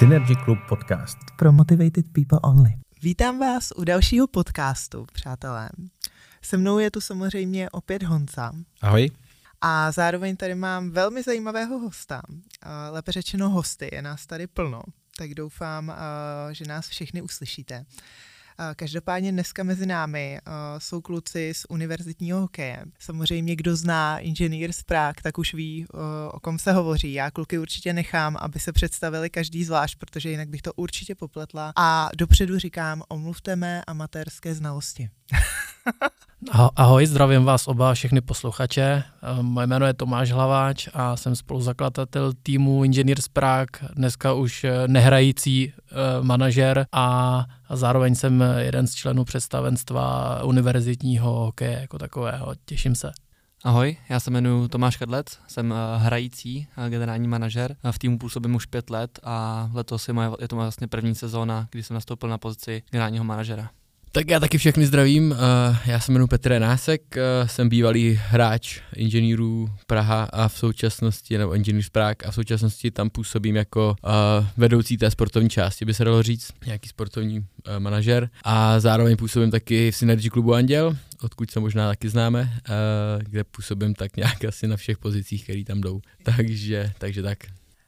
Synergy Club Podcast. Pro motivated people only. Vítám vás u dalšího podcastu, přátelé. Se mnou je tu samozřejmě opět Honca. Ahoj. A zároveň tady mám velmi zajímavého hosta. Lépe řečeno hosty, je nás tady plno, tak doufám, že nás všechny uslyšíte. Každopádně dneska mezi námi uh, jsou kluci z univerzitního hokeje. Samozřejmě, kdo zná inženýr z Prague, tak už ví, uh, o kom se hovoří. Já kluky určitě nechám, aby se představili každý zvlášť, protože jinak bych to určitě popletla. A dopředu říkám, omluvte mé amatérské znalosti. Ahoj, zdravím vás oba, všechny posluchače. Eh, moje jméno je Tomáš Hlaváč a jsem spoluzakladatel týmu Engineers Prague, dneska už eh, nehrající uh, manažer a, zároveň jsem jeden z členů představenstva univerzitního hokeje jako takového. Těším se. Ahoj, já se jmenuji Tomáš Kadlec, jsem hrající generální manažer. V týmu působím už pět let a letos je, moje, je to vlastně první sezóna, kdy jsem nastoupil na pozici generálního manažera. Tak já taky všechny zdravím, eh, já se jmenuji Petr Násek, eh, jsem bývalý hráč inženýrů Praha a v současnosti, nebo inženýr Prague a v současnosti tam působím jako eh, vedoucí té sportovní části, by se dalo říct, nějaký sportovní manažer. A zároveň působím taky v Synergy klubu Anděl, odkud se možná taky známe, kde působím tak nějak asi na všech pozicích, které tam jdou. Takže, takže tak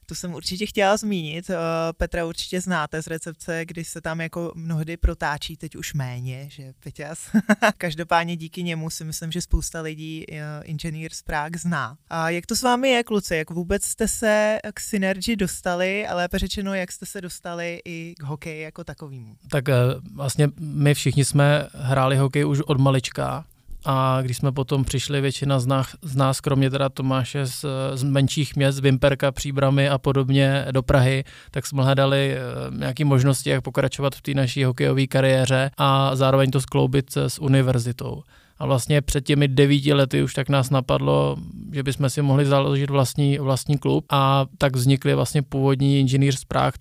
to jsem určitě chtěla zmínit. Eh, Petra určitě znáte z recepce, kdy se tam jako mnohdy protáčí, teď už méně, že Peťas. Každopádně díky němu si myslím, že spousta lidí eh, inženýr z Prague zná. A jak to s vámi je, kluci? Jak vůbec jste se k Synergy dostali, ale lépe řečeno, jak jste se dostali i k hokeji jako takovému? Tak eh, vlastně my všichni jsme hráli hokej už od malička, a když jsme potom přišli, většina z nás, z nás kromě teda Tomáše z, z menších měst, Vimperka, Příbramy a podobně do Prahy, tak jsme hledali eh, nějaké možnosti, jak pokračovat v té naší hokejové kariéře a zároveň to skloubit s univerzitou. A vlastně před těmi devíti lety už tak nás napadlo, že bychom si mohli založit vlastní, vlastní klub a tak vznikly vlastně původní inženýr z Prahy.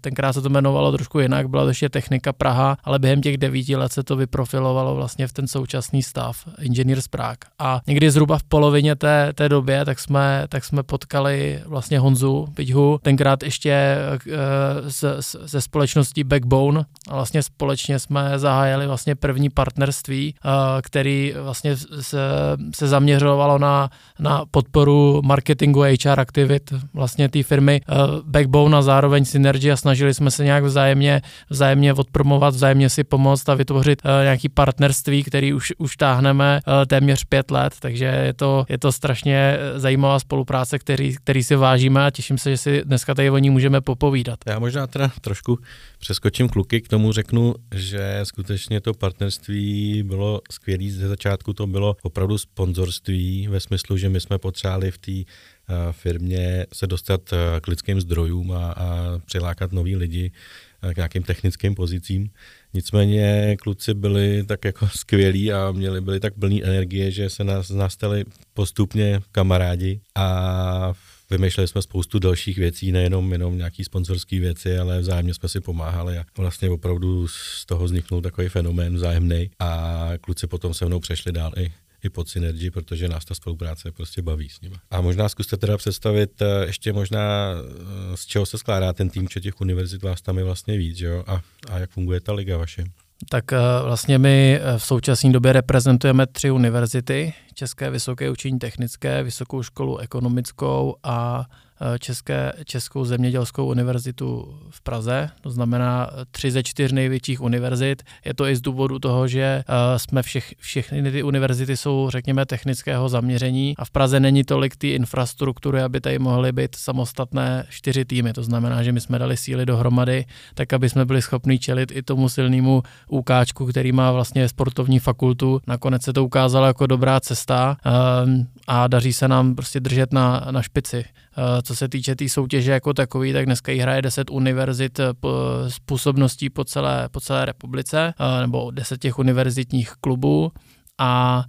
Tenkrát se to jmenovalo trošku jinak, byla to ještě technika Praha, ale během těch devíti let se to vyprofilovalo vlastně v ten současný stav inženýr z Prahy. A někdy zhruba v polovině té, té době tak jsme, tak jsme potkali vlastně Honzu Piťhu, tenkrát ještě ze, eh, ze společností Backbone a vlastně společně jsme zahájili vlastně první partnerství, eh, vlastně se, se zaměřovalo na, na podporu marketingu HR aktivit vlastně té firmy uh, Backbone a zároveň Synergy a snažili jsme se nějak vzájemně, vzájemně odpromovat, vzájemně si pomoct a vytvořit uh, nějaký partnerství, který už, už táhneme uh, téměř pět let, takže je to, je to strašně zajímavá spolupráce, který, který si vážíme a těším se, že si dneska tady o ní můžeme popovídat. Já možná teda trošku přeskočím kluky, k tomu řeknu, že skutečně to partnerství bylo skvělé ze začátku to bylo opravdu sponzorství ve smyslu, že my jsme potřebovali v té eh, firmě se dostat eh, k lidským zdrojům a, a přilákat nový lidi eh, k nějakým technickým pozicím. Nicméně kluci byli tak jako skvělí a měli byli tak plný energie, že se nás, nás stali postupně kamarádi a vymýšleli jsme spoustu dalších věcí, nejenom jenom nějaký sponzorské věci, ale vzájemně jsme si pomáhali a vlastně opravdu z toho vzniknul takový fenomén vzájemný a kluci potom se mnou přešli dál i i pod Synergy, protože nás ta spolupráce prostě baví s nimi. A možná zkuste teda představit eh, ještě možná, eh, z čeho se skládá ten tým, či těch univerzit vás tam je vlastně víc, že jo? A, a jak funguje ta liga vaše? Tak eh, vlastně my v současné době reprezentujeme tři univerzity, České vysoké učení technické, Vysokou školu ekonomickou a Eh, České, Českou zemědělskou univerzitu v Praze, to znamená eh, tři ze čtyř největších univerzit. Je to i z důvodu toho, že eh, jsme všech, všechny ty univerzity jsou, řekněme, technického zaměření a v Praze není tolik ty infrastruktury, aby tady mohly být samostatné čtyři týmy. To znamená, že my jsme dali síly dohromady, tak aby jsme byli schopni čelit i tomu silnému úkáčku, který má vlastně sportovní fakultu. Nakonec se to ukázalo jako dobrá cesta a daří se nám prostě držet na, na špici. Eh, co se týče té tý soutěže jako takový, tak dneska ji hraje 10 univerzit eh, s působností po celé, po celé republice, eh, nebo 10 těch univerzitních klubů. A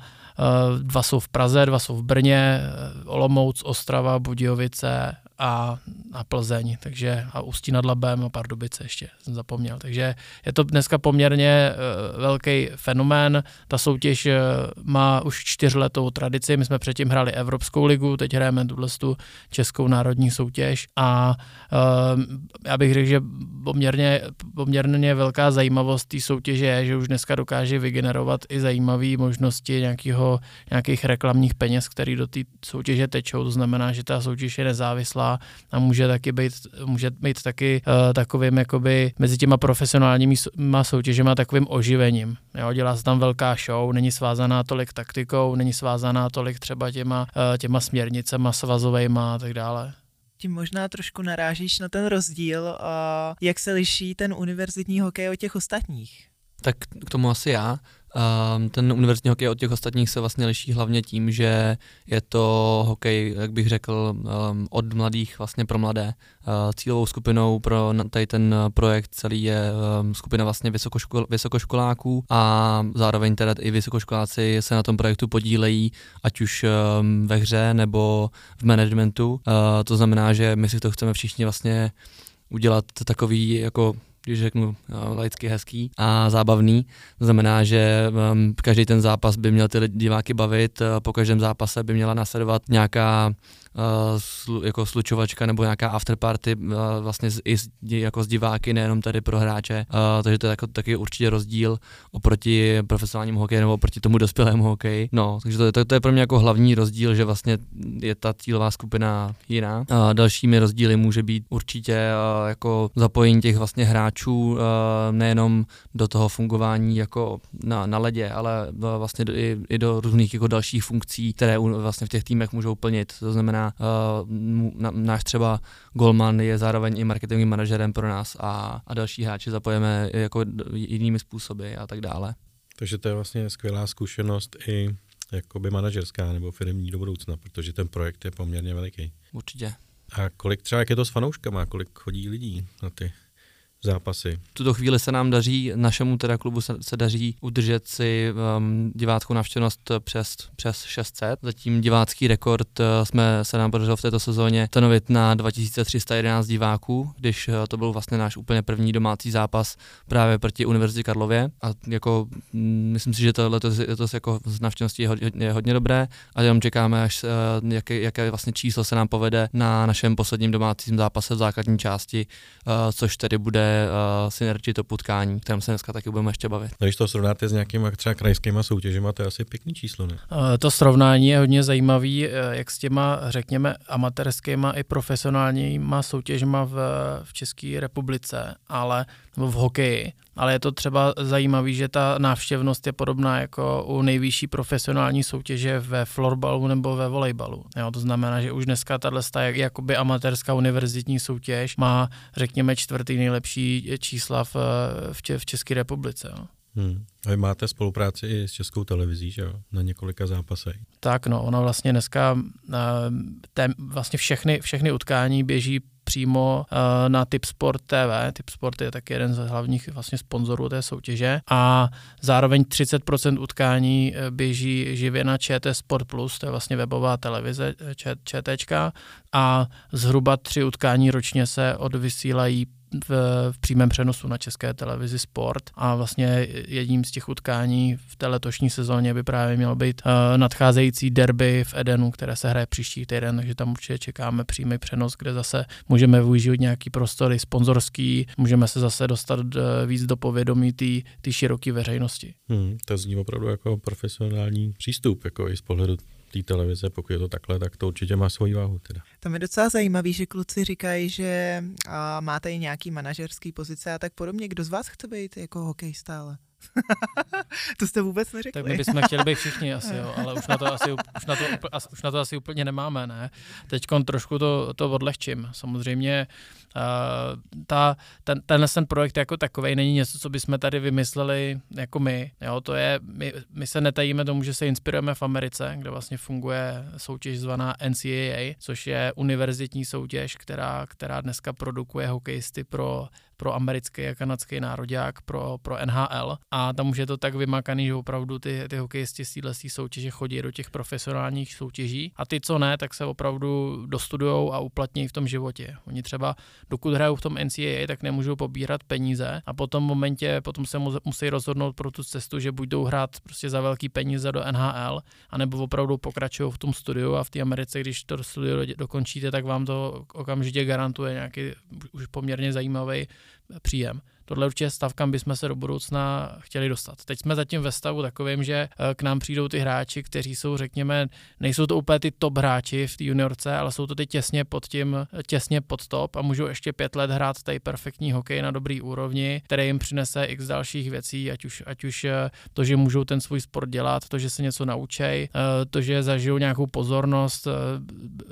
dva jsou v Praze, dva jsou v Brně, Olomouc, Ostrava, Budějovice a, a Plzeň, takže a Ústí nad Labem a Pardubice ještě jsem zapomněl. Takže je to dneska poměrně uh, velký fenomén. Ta soutěž uh, má už čtyřletou tradici. My jsme předtím hráli Evropskou ligu, teď hrajeme tuhle tu Českou národní soutěž a uh, já bych řekl, že poměrně, poměrně velká zajímavost té soutěže je, že už dneska dokáže vygenerovat i zajímavé možnosti nějakého, nějakých reklamních peněz, které do té soutěže tečou. To znamená, že ta soutěž je nezávislá a může taky být, může být taky uh, takovým jakoby mezi těma profesionálními soutěžema takovým oživením. Jo, dělá se tam velká show, není svázaná tolik taktikou, není svázaná tolik třeba těma, uh, těma směrnicema svazovejma a tak dále tím možná trošku narážíš na ten rozdíl, jak se liší ten univerzitní hokej od těch ostatních. Tak k tomu asi já. Um, ten univerzitní hokej od těch ostatních se vlastně liší hlavně tím, že je to hokej, jak bych řekl, um, od mladých vlastně pro mladé. Uh, cílovou skupinou pro tady ten projekt celý je um, skupina vlastně vysokoškol, vysokoškoláků a zároveň teda i vysokoškoláci se na tom projektu podílejí, ať už um, ve hře nebo v managementu. Uh, to znamená, že my si to chceme všichni vlastně udělat takový jako když řeknu no, laicky hezký a zábavný. To znamená, že um, každý ten zápas by měl ty diváky bavit, po každém zápase by měla nasledovat nějaká uh, jako slučovačka nebo nějaká afterparty uh, vlastně i z, jako z diváky, nejenom tady pro hráče, uh, takže to je jako, taky určitě rozdíl oproti profesionálnímu hokeji nebo oproti tomu dospělému hokeji. No, takže to, to, to je pro mě jako hlavní rozdíl, že vlastně je ta cílová skupina jiná. Uh, dalšími rozdíly může být určitě jako zapojení těch vlastně hráčů nejenom do toho fungování jako na, na ledě, ale vlastně i, i do různých jako dalších funkcí, které vlastně v těch týmech můžou plnit. To znamená uh, náš třeba Golman je zároveň i marketingovým manažerem pro nás a, a další hráči zapojeme jako jinými způsoby a tak dále. Takže to je vlastně skvělá zkušenost i jakoby manažerská nebo firmní do budoucna, protože ten projekt je poměrně veliký. Určitě. A kolik třeba, jak je to s fanouškama, kolik chodí lidí na ty zápasy. V tuto chvíli se nám daří, našemu teda klubu se, se daří udržet si um, diváckou návštěvnost přes, přes 600. Zatím divácký rekord uh, jsme se nám podařilo v této sezóně stanovit na 2311 diváků, když uh, to byl vlastně náš úplně první domácí zápas právě proti Univerzitě Karlově. A jako mm, myslím si, že to letos, letos jako z návštěvnosti je, hodně, je hodně dobré a jenom čekáme, až uh, jaké, jaké vlastně číslo se nám povede na našem posledním domácím zápase v základní části, uh, což tedy bude uh, synergy to potkání, kterém se dneska taky budeme ještě bavit. No, když to srovnáte s nějakými třeba krajskými soutěžemi, to je asi pěkný číslo, ne? Uh, to srovnání je hodně zajímavý, uh, jak s těma, řekněme, amatérskýma i profesionálníma soutěžma v, v České republice, ale nebo v hokeji, ale je to třeba zajímavé, že ta návštěvnost je podobná jako u nejvyšší profesionální soutěže ve florbalu nebo ve volejbalu. Jo, to znamená, že už dneska tahle jakoby amatérská univerzitní soutěž má, řekněme, čtvrtý nejlepší čísla v, v, v České republice. Jo. Hmm. A vy máte spolupráci i s českou televizí, že jo? Na několika zápasech. Tak no, ona vlastně dneska, uh, tém, vlastně všechny, všechny utkání běží přímo uh, na Tipsport TV. Tipsport je taky jeden z hlavních vlastně sponzorů té soutěže a zároveň 30% utkání eh, běží živě na ČT Sport Plus, to je vlastně webová televize ČTčka a zhruba tři utkání ročně se odvysílají v, v přímém přenosu na české televizi Sport a vlastně jedním z těch utkání v té letošní sezóně by právě mělo být uh, nadcházející derby v Edenu, které se hraje příští týden, takže tam určitě čekáme přímý přenos, kde zase můžeme využít nějaký prostory sponzorský, můžeme se zase dostat uh, víc do povědomí té široké veřejnosti. Hmm, to zní opravdu jako profesionální přístup, jako i z pohledu té televize, pokud je to takhle, tak to určitě má svoji váhu. Teda. Tam je docela zajímavý, že kluci říkají, že a, máte i nějaký manažerský pozice a tak podobně. Kdo z vás chce být jako hokej stále? to jste vůbec neřekli. Tak my bychom chtěli být všichni asi, jo, ale už na to asi, už na to, už na to asi úplně nemáme, ne? Teď trošku to, to odlehčím. Samozřejmě uh, ta, ten, tenhle ten projekt jako takový není něco, co bychom tady vymysleli jako my. Jo, to je, my, my se netajíme tomu, že se inspirujeme v Americe, kde vlastně funguje soutěž zvaná NCAA, což je univerzitní soutěž, která, která dneska produkuje hokejisty pro pro americký a kanadský národák, pro, pro NHL a tam už je to tak vymakaný, že opravdu ty, ty hokejisti z téhle soutěže chodí do těch profesionálních soutěží. A ty, co ne, tak se opravdu dostudujou a uplatní v tom životě. Oni třeba, dokud hrajou v tom NCAA, tak nemůžou pobírat peníze. A potom v momentě, potom se musí rozhodnout pro tu cestu, že buď jdou hrát prostě za velký peníze do NHL, anebo opravdu pokračují v tom studiu. A v té Americe, když to studio dokončíte, tak vám to okamžitě garantuje nějaký už poměrně zajímavý příjem tohle určitě je stav, kam bychom se do budoucna chtěli dostat. Teď jsme zatím ve stavu takovým, že eh, k nám přijdou ty hráči, kteří jsou, řekněme, nejsou to úplně ty top hráči v té juniorce, ale jsou to ty těsně pod tím, těsně pod top a můžou ještě pět let hrát tady perfektní hokej na dobrý úrovni, který jim přinese x dalších věcí, ať už, ať už eh, to, že můžou ten svůj sport dělat, to, že se něco naučí, eh, to, že zažijou nějakou pozornost,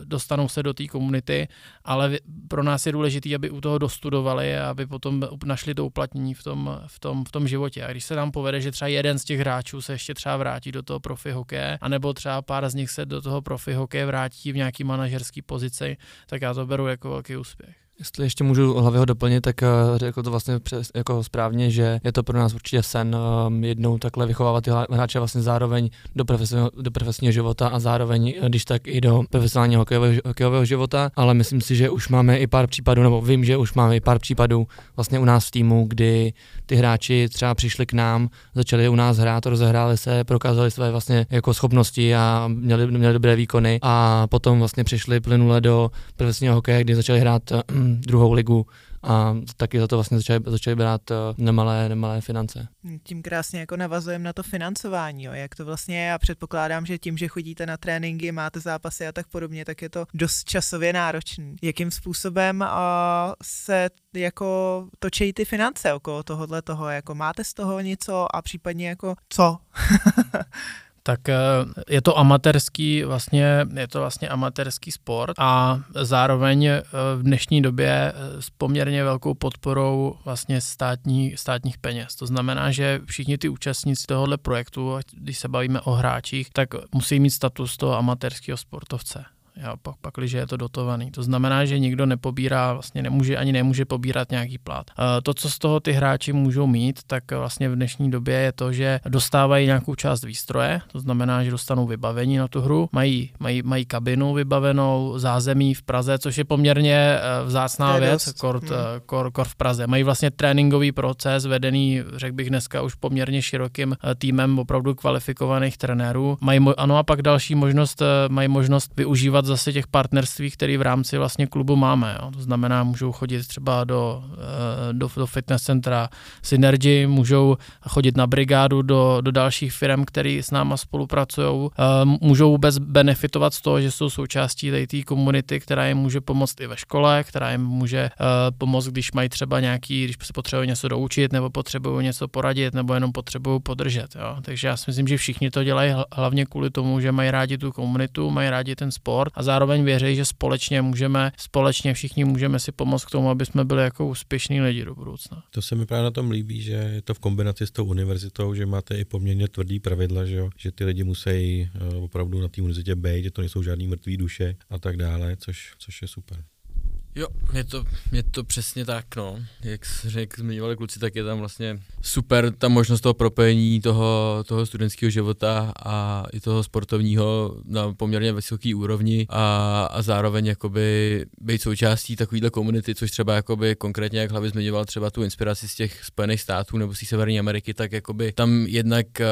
dostanou se do té komunity, ale pro nás je důležité, aby u toho dostudovali a aby potom našli to uplatnění v tom, v, tom, v tom životě. A když se nám povede, že třeba jeden z těch hráčů se ještě třeba vrátí do toho profi hokeje, anebo třeba pár z nich se do toho profi hokeje vrátí v nějaký manažerský pozici, tak já to beru jako velký úspěch. Jestli ještě můžu hlavě ho doplnit, tak uh, řekl to vlastně přes, jako správně, že je to pro nás určitě sen um, jednou takhle vychovávat ty hráče vlastně zároveň do profesního, do profesního života a zároveň, eh, když tak i do profesionálního hokejového, hokejového života, ale myslím si, že už máme i pár případů, nebo vím, že už máme i pár případů vlastně u nás v týmu, kdy ty hráči třeba přišli k nám, začali u nás hrát, rozehráli se, prokázali své vlastně jako schopnosti a měli, měli dobré výkony. A potom vlastně přišli plynule do profesního hokeje, kdy začali hrát druhou ligu a taky za to vlastně začali, začali brát eh, nemalé, nemalé finance. Tím krásně jako navazujeme na to financování, jo. jak to vlastně je. Já předpokládám, že tím, že chodíte na tréninky, máte zápasy a tak podobně, tak je to dost časově náročný. Jakým způsobem uh, se jako točí ty finance okolo tohohle toho, jako máte z toho něco a případně jako co? tak eh, je to amatérský, vlastně, je to vlastně amatérský sport a zároveň eh, v dnešní době eh, s poměrně velkou podporou vlastně státní, státních peněz. To znamená, že všichni ty účastníci tohohle projektu, když se bavíme o hráčích, tak musí mít status toho amatérského sportovce jo, pak, pak když je to dotovaný. To znamená, že nikdo nepobírá, vlastně nemůže, ani nemůže pobírat nějaký plat. E, to, co z toho ty hráči můžou mít, tak vlastně v dnešní době je to, že dostávají nějakou část výstroje, to znamená, že dostanou vybavení na tu hru, mají, mají, mají kabinu vybavenou, zázemí v Praze, což je poměrně e, vzácná věc, kort, hmm. E, kor, kor v Praze. Mají vlastně tréninkový proces vedený, řekl bych dneska už poměrně širokým týmem opravdu kvalifikovaných trenérů. Mají, ano a pak další možnost, mají možnost využívat zase těch partnerství, které v rámci vlastně klubu máme. Jo. To znamená, můžou chodit třeba do, eh, do, do fitness centra Synergy, můžou chodit na brigádu do, do dalších firm, které s náma spolupracují. Eh, můžou vůbec benefitovat z toho, že jsou součástí té komunity, která jim může pomoct i ve škole, která jim může eh, pomoct, když mají třeba nějaký, když se potřebují něco doučit, nebo potřebují něco poradit, nebo jenom potřebují podržet. Jo. Takže já si myslím, že všichni to dělají hlavně kvůli tomu, že mají rádi tu komunitu, mají rádi ten sport a zároveň věří, že společně můžeme, společně všichni můžeme si pomoct k tomu, aby jsme byli jako úspěšní lidi do budoucna. To se mi právě na tom líbí, že je to v kombinaci s tou univerzitou, že máte i poměrně tvrdý pravidla, že, jo? že ty lidi musí eh, opravdu na té univerzitě být, že to nejsou žádný mrtvý duše a tak dále, což, což je super. Jo, je to, je to přesně tak, no. Jak, jak zmiňovali kluci, tak je tam vlastně super ta možnost toho propojení toho, toho studentského života a i toho sportovního na poměrně vysoké úrovni a, a zároveň jakoby být součástí takovéhle komunity, což třeba jakoby konkrétně, jak hlavě zmiňoval třeba tu inspiraci z těch Spojených států nebo z Severní Ameriky, tak jakoby tam jednak uh,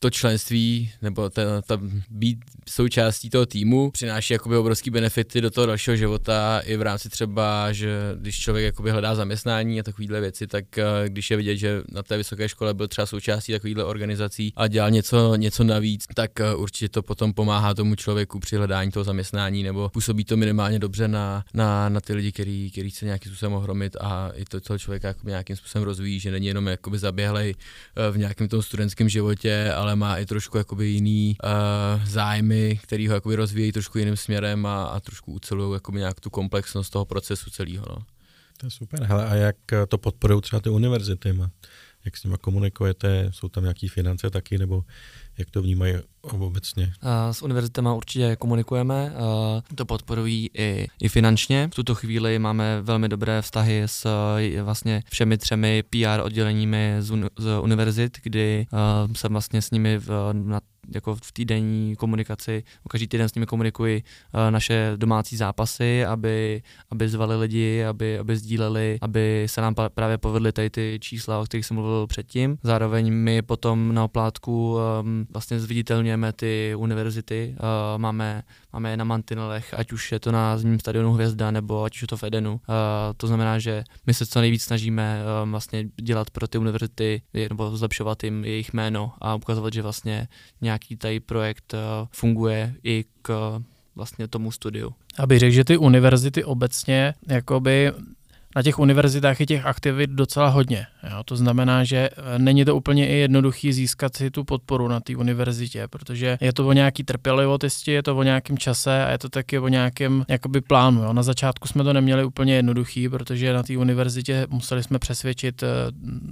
to členství nebo ta, ta být součástí toho týmu přináší jakoby obrovský benefity do toho dalšího života i v rámci třeba, že když člověk jakoby hledá zaměstnání a takovéhle věci, tak eh, když je vidět, že na té vysoké škole byl třeba součástí takovýchhle organizací a dělal něco, něco navíc, tak eh, určitě to potom pomáhá tomu člověku při hledání toho zaměstnání nebo působí to minimálně dobře na, na, na ty lidi, který, který se nějakým způsobem ohromit a i to toho člověka nějakým způsobem rozvíjí, že není jenom jakoby zaběhlej eh, v nějakém tom studentském životě, ale má i trošku jakoby jiný uh, zájmy, který ho jakoby rozvíjí trošku jiným směrem a, a trošku ucelují jakoby nějak tu komplexnost toho toho procesu celého. No. To je super. Hele, a jak to podporují třeba ty univerzity? Jak s nimi komunikujete? Jsou tam nějaké finance taky, nebo jak to vnímají obecně? S univerzitama určitě komunikujeme, to podporují i, i finančně. V tuto chvíli máme velmi dobré vztahy s vlastně všemi třemi PR odděleními z, un, z univerzit, kdy jsem vlastně s nimi v, na jako v týdenní komunikaci, každý týden s nimi komunikuji uh, naše domácí zápasy, aby, aby zvali lidi, aby, aby sdíleli, aby se nám právě povedly tady ty čísla, o kterých jsem mluvil předtím. Zároveň my potom na oplátku um, vlastně zviditelňujeme ty univerzity, uh, máme, máme je na mantinelech, ať už je to na zimním stadionu Hvězda, nebo ať už je to v Edenu. Uh, to znamená, že my se co nejvíc snažíme um, vlastně dělat pro ty univerzity, nebo zlepšovat jim jejich jméno a ukazovat, že vlastně nějaký tady projekt uh, funguje i k vlastně tomu studiu. Abych řekl, že ty univerzity obecně jakoby na těch univerzitách je těch aktivit docela hodně. Jo? To znamená, že e, není to úplně i jednoduchý získat si tu podporu na té univerzitě, protože je to o nějaký trpělivosti, je to o nějakém čase a je to taky o nějakém jakoby plánu. Jo? Na začátku jsme to neměli úplně jednoduchý, protože na té univerzitě museli jsme přesvědčit e,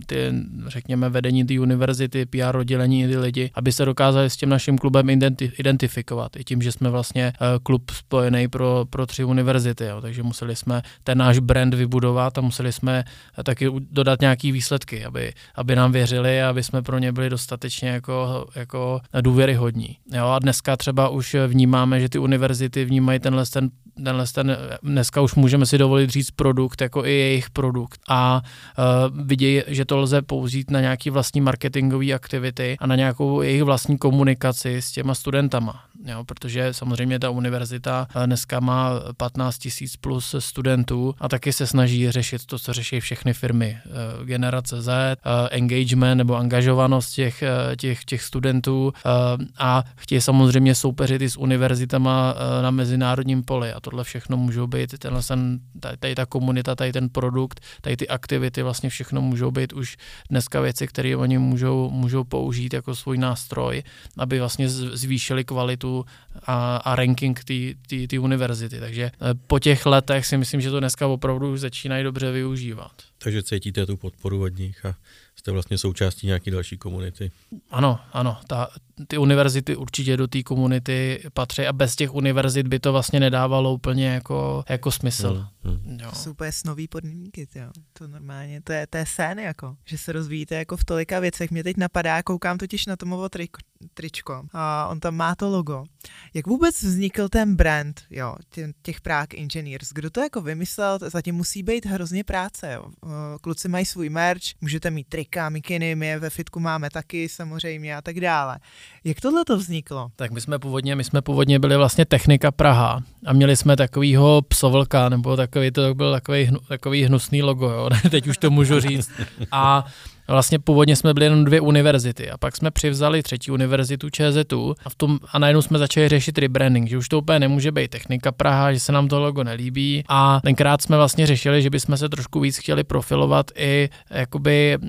ty, řekněme, vedení té univerzity, PR oddělení ty lidi, aby se dokázali s tím naším klubem identi- identifikovat. I tím, že jsme vlastně e, klub spojený pro, pro tři univerzity. Jo? Takže museli jsme ten náš brand vybudovat budovat a museli jsme taky dodat nějaký výsledky, aby, aby nám věřili a aby jsme pro ně byli dostatečně jako, jako důvěryhodní. Jo, a dneska třeba už vnímáme, že ty univerzity vnímají tenhle ten tenhle ten, dneska už můžeme si dovolit říct produkt, jako i jejich produkt a uh, vidějí, že to lze použít na nějaký vlastní marketingové aktivity a na nějakou jejich vlastní komunikaci s těma studentama, jo, protože samozřejmě ta univerzita dneska má 15 tisíc plus studentů a taky se snaží řešit to, co řeší všechny firmy. Uh, generace Z, uh, engagement nebo angažovanost těch, těch, těch studentů a chtějí samozřejmě soupeřit i s univerzitama na mezinárodním poli a to tohle všechno můžou být, tenhle ten, tady, tady ta komunita, tady ten produkt, tady ty aktivity, vlastně všechno můžou být už dneska věci, které oni můžou, můžou použít jako svůj nástroj, aby vlastně zvýšili kvalitu a, a ranking té univerzity. Takže eh, po těch letech si myslím, že to dneska opravdu už začínají dobře využívat. Takže cítíte tu podporu od nich a jste vlastně součástí nějaké další komunity. Ano, ano, ta, ty univerzity určitě do té komunity patří a bez těch univerzit by to vlastně nedávalo úplně jako, jako smysl. Hmm, hmm. Jo. To jsou úplně snový podmínky, jo. to normálně, to je, to je sen, jako, že se rozvíjíte jako v tolika věcech. Mě teď napadá, koukám totiž na Tomovo tri, tričko a on tam má to logo. Jak vůbec vznikl ten brand, jo, těch, těch Prague Engineers? Kdo to jako vymyslel? Zatím musí být hrozně práce, jo. Kluci mají svůj merch, můžete mít trika, mikiny, my je ve fitku máme taky samozřejmě a tak dále. Jak tohle to vzniklo? Tak my jsme původně, my jsme původně byli vlastně Technika Praha a měli jsme takovýho psovlka, nebo takový, to byl takový, takový hnusný logo, jo. teď už to můžu říct. A Vlastně původně jsme byli jenom dvě univerzity a pak jsme přivzali třetí univerzitu ČZU a, v tom, a najednou jsme začali řešit rebranding, že už to úplně nemůže být technika Praha, že se nám to logo nelíbí. A tenkrát jsme vlastně řešili, že bychom se trošku víc chtěli profilovat i jakoby uh,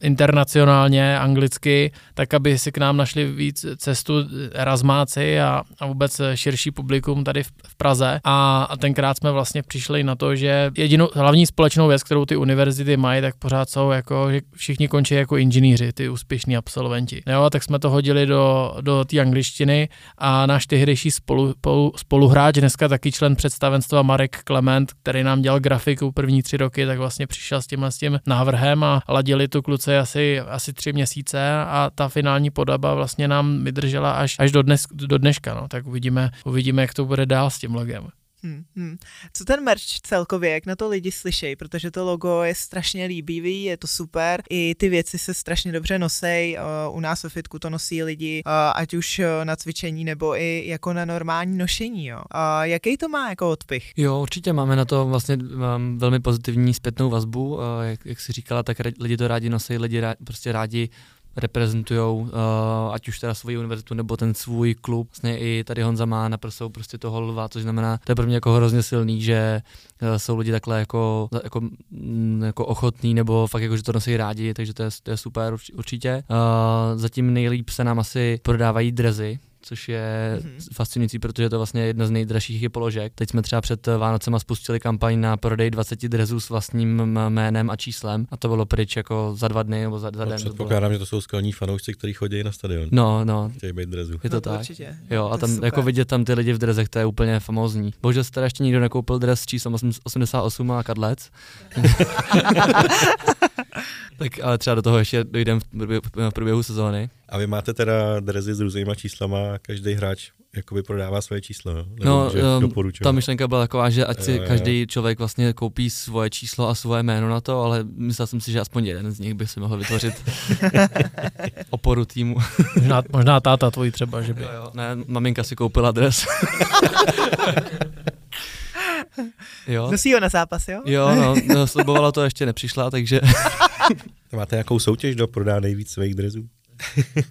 internacionálně, anglicky, tak aby si k nám našli víc cestu Erasmáci a, a vůbec širší publikum tady v, v Praze. A, a tenkrát jsme vlastně přišli na to, že jedinou hlavní společnou věc, kterou ty univerzity mají, tak pořád jsou jako, že všichni končí jako inženýři, ty úspěšní absolventi. Jo, tak jsme to hodili do, do té angličtiny a náš tehdejší spolu, spolu, spoluhráč, dneska taky člen představenstva Marek Klement, který nám dělal grafiku první tři roky, tak vlastně přišel s tímhle s tím návrhem a ladili tu kluci asi, asi tři měsíce a ta finální podoba vlastně nám vydržela až, až do, dnes, do dneška. No. Tak uvidíme, uvidíme, jak to bude dál s tím logem. Hmm, hmm. Co ten merch celkově, jak na to lidi slyšejí, protože to logo je strašně líbivý, je to super, i ty věci se strašně dobře nosej, uh, u nás ve fitku to nosí lidi, ať už na cvičení nebo i jako na normální nošení, jo. Jaký to má jako odpich? Jo, určitě máme na to vlastně um, velmi pozitivní zpětnou vazbu, jak, jak jsi říkala, tak lidi to rádi nosí, lidi rádi, prostě rádi reprezentují uh, ať už teda svoji univerzitu nebo ten svůj klub. Vlastně i tady Honza má na prsou prostě toho lva, což znamená, to je pro mě jako hrozně silný, že uh, jsou lidi takhle jako, jako, mm, jako ochotní nebo fakt jako, že to nosí rádi, takže to je, to je super určitě. Uh, zatím nejlíp se nám asi prodávají drezy, což je Mhm. fascinující, protože je to vlastně jedna z nejdražších položek. Teď jsme třeba před Vánocema spustili kampaň na prodej 20 drezů s vlastním jménem a číslem a to bylo pryč jako za dva dny nebo za, za No, den. to bylo. předpokládám, že to jsou skalní fanoušci, kteří chodí na stadion. No, no, Chtějí být drezu. je to no, tak. Určitě. Jo, a To je tam super. jako vidět tam ty lidi v drezech, to je úplně famózní. Bohužel se teda ještě nikdo nekoupil dres s číslem 8- 88 a kadlec. tak ale třeba do toho ještě dojdeme v průběhu, v průběhu sezóny. A vy máte teda drezy s různýma číslama a každý hráč jakoby prodává svoje číslo, jo? Nebo No, že um. Ta myšlenka byla taková, že ať Jo, si jo. každý člověk vlastně koupí svoje číslo a svoje jméno na to, ale myslel jsem si, že aspoň jeden z nich by si mohl vytvořit oporu týmu. Možná, možná táta tvojí třeba, že by. Jo, jo. Ne, maminka si koupila dres. jo. Nosí ho na zápas, jo? Jo, no, no, slibovala to, ještě nepřišla, takže Máte nějakou soutěž, kdo prodá nejvíc svých drezů?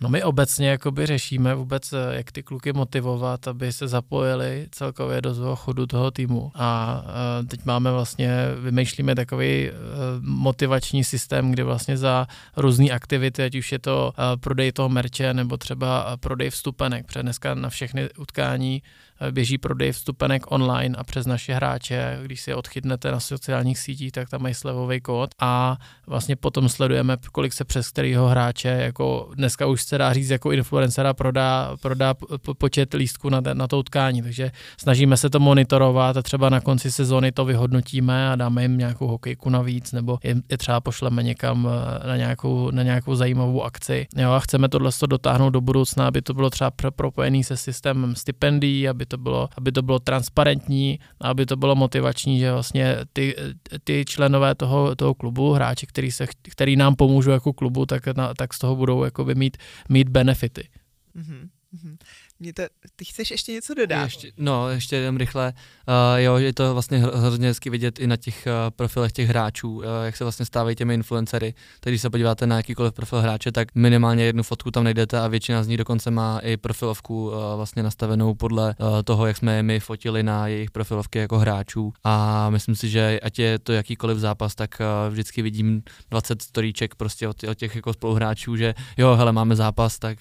No my obecně jakoby řešíme vůbec, jak ty kluky motivovat, aby se zapojili celkově do toho chodu toho týmu. A teď máme vlastně, vymýšlíme takový eh, motivační systém, kdy vlastně za různé aktivity, ať už je to eh, prodej toho merče nebo třeba eh, prodej vstupenek, protože dneska na všechny utkání běží prodej vstupenek online a přes naše hráče, když si je odchytnete na sociálních sítích, tak tam mají slevový kód a vlastně potom sledujeme, kolik se přes kterého hráče, jako dneska už se dá říct, jako influencera prodá, prodá po- počet lístků na, na to utkání, takže snažíme se to monitorovat a třeba na konci sezóny to vyhodnotíme a dáme jim nějakou hokejku navíc, nebo je, třeba pošleme někam eh, na nějakou, na nějakou zajímavou akci. Jo, a chceme tohle to dotáhnout do budoucna, aby to bylo třeba pro, propojený se systémem stipendií, aby to bylo, aby to bylo transparentní, aby to bylo motivační, že vlastně ty, ty členové toho, toho klubu, hráči, který, se, který nám pomůžou jako klubu, tak, na, tak z toho budou jakoby mít, mít benefity. Mhm, mhm. Mě to, ty chceš ještě něco dodat? ještě, no, ještě jenom rychle. Uh, jo, je to vlastně hr- hrozně hezky vidět i na těch uh, profilech těch hráčů, uh, jak se vlastně stávají těmi influencery. Tak když se podíváte na jakýkoliv profil hráče, tak minimálně jednu fotku tam najdete a většina z nich dokonce má i profilovku uh, vlastně nastavenou podle uh, toho, jak jsme je my fotili na jejich profilovky jako hráčů. A myslím si, že ať je to jakýkoliv zápas, tak uh, vždycky vidím 20 storíček prostě od, od těch jako spoluhráčů, že jo, hele, máme zápas, tak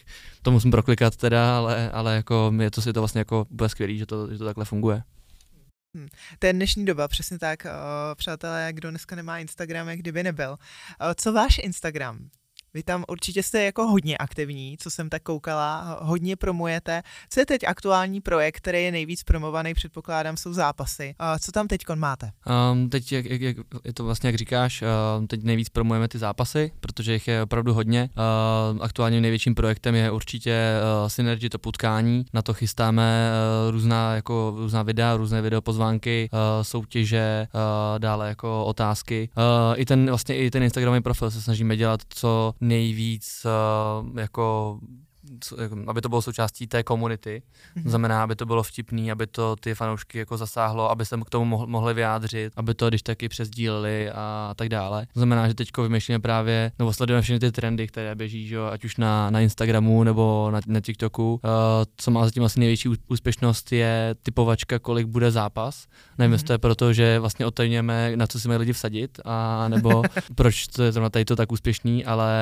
to musím proklikat teda, ale, ale jako je to, je to vlastně jako úplně skvělý, že to, že to takhle funguje. To je dnešní doba, přesně tak. Uh, přátelé, kdo dneska nemá Instagram, jak kdyby nebyl. Uh, co váš Instagram? Vy tam určitě jste jako hodně aktivní, co jsem tak koukala, hodně promujete. Co je teď aktuální projekt, který je nejvíc promovaný, předpokládám, jsou zápasy. Uh, co tam teď máte? Um, teď, jak, jak, jak, je to vlastně, jak říkáš, um, teď nejvíc promujeme ty zápasy, protože jich je opravdu hodně. Uh, aktuálním největším projektem je určitě uh, Synergy to utkání. Na to chystáme uh, různá, jako, různá videa, různé videopozvánky, uh, soutěže, uh, dále jako otázky. Uh, I ten vlastně i ten Instagramový profil se snažíme dělat co nejvíc co- jako, aby to bylo součástí té komunity. To znamená, aby to bylo vtipný, aby to ty fanoušky jako zasáhlo, aby se k tomu mohl, mohli vyjádřit, aby to když taky přesdíleli a tak dále. To znamená, že teď vymýšlíme právě, nebo sledujeme všechny ty trendy, které běží, že ať už na, na Instagramu nebo na, na TikToku. Uh, co má zatím asi největší úspěšnost je typovačka, kolik bude zápas. Nevím, jestli to je proto, že vlastně otajňujeme, na co si mají lidi vsadit, a nebo proč to je zrovna tady to tak úspěšný, ale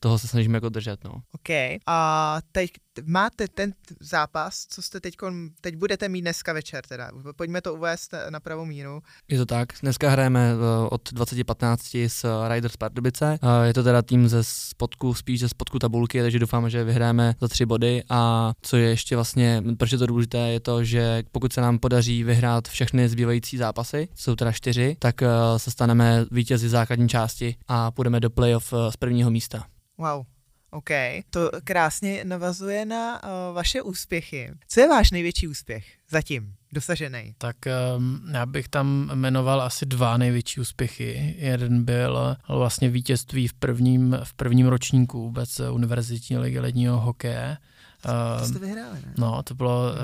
toho se snažíme jako držet. No. OK. A teď máte ten zápas, co jste teď, teď budete mít dneska večer teda. Pojďme to uvést na pravou míru. Je to tak. Dneska hrajeme eh, od 20.15 s Riders Pardubice. Eh, Je to teda tým ze spodku, spíš ze spodku tabulky, takže doufáme, že vyhráme za tři body. A co je ještě vlastně, proč je to důležité, je to, že pokud se nám podaří vyhrát všechny zbývající zápasy, jsou teda čtyři, tak eh, se staneme vítězi základní části a půjdeme do playoff eh, z prvního místa. Wow. OK, to krásně navazuje na uh, vaše úspěchy. Co je váš největší úspěch zatím dosažený? Tak um, já bych tam jmenoval asi dva největší úspěchy. Jeden byl vlastně vítězství v prvním, v prvním ročníku vůbec univerzitní ligy ledního hokeje. To jste Ehm, vyhráli, ne? No, to bylo uh,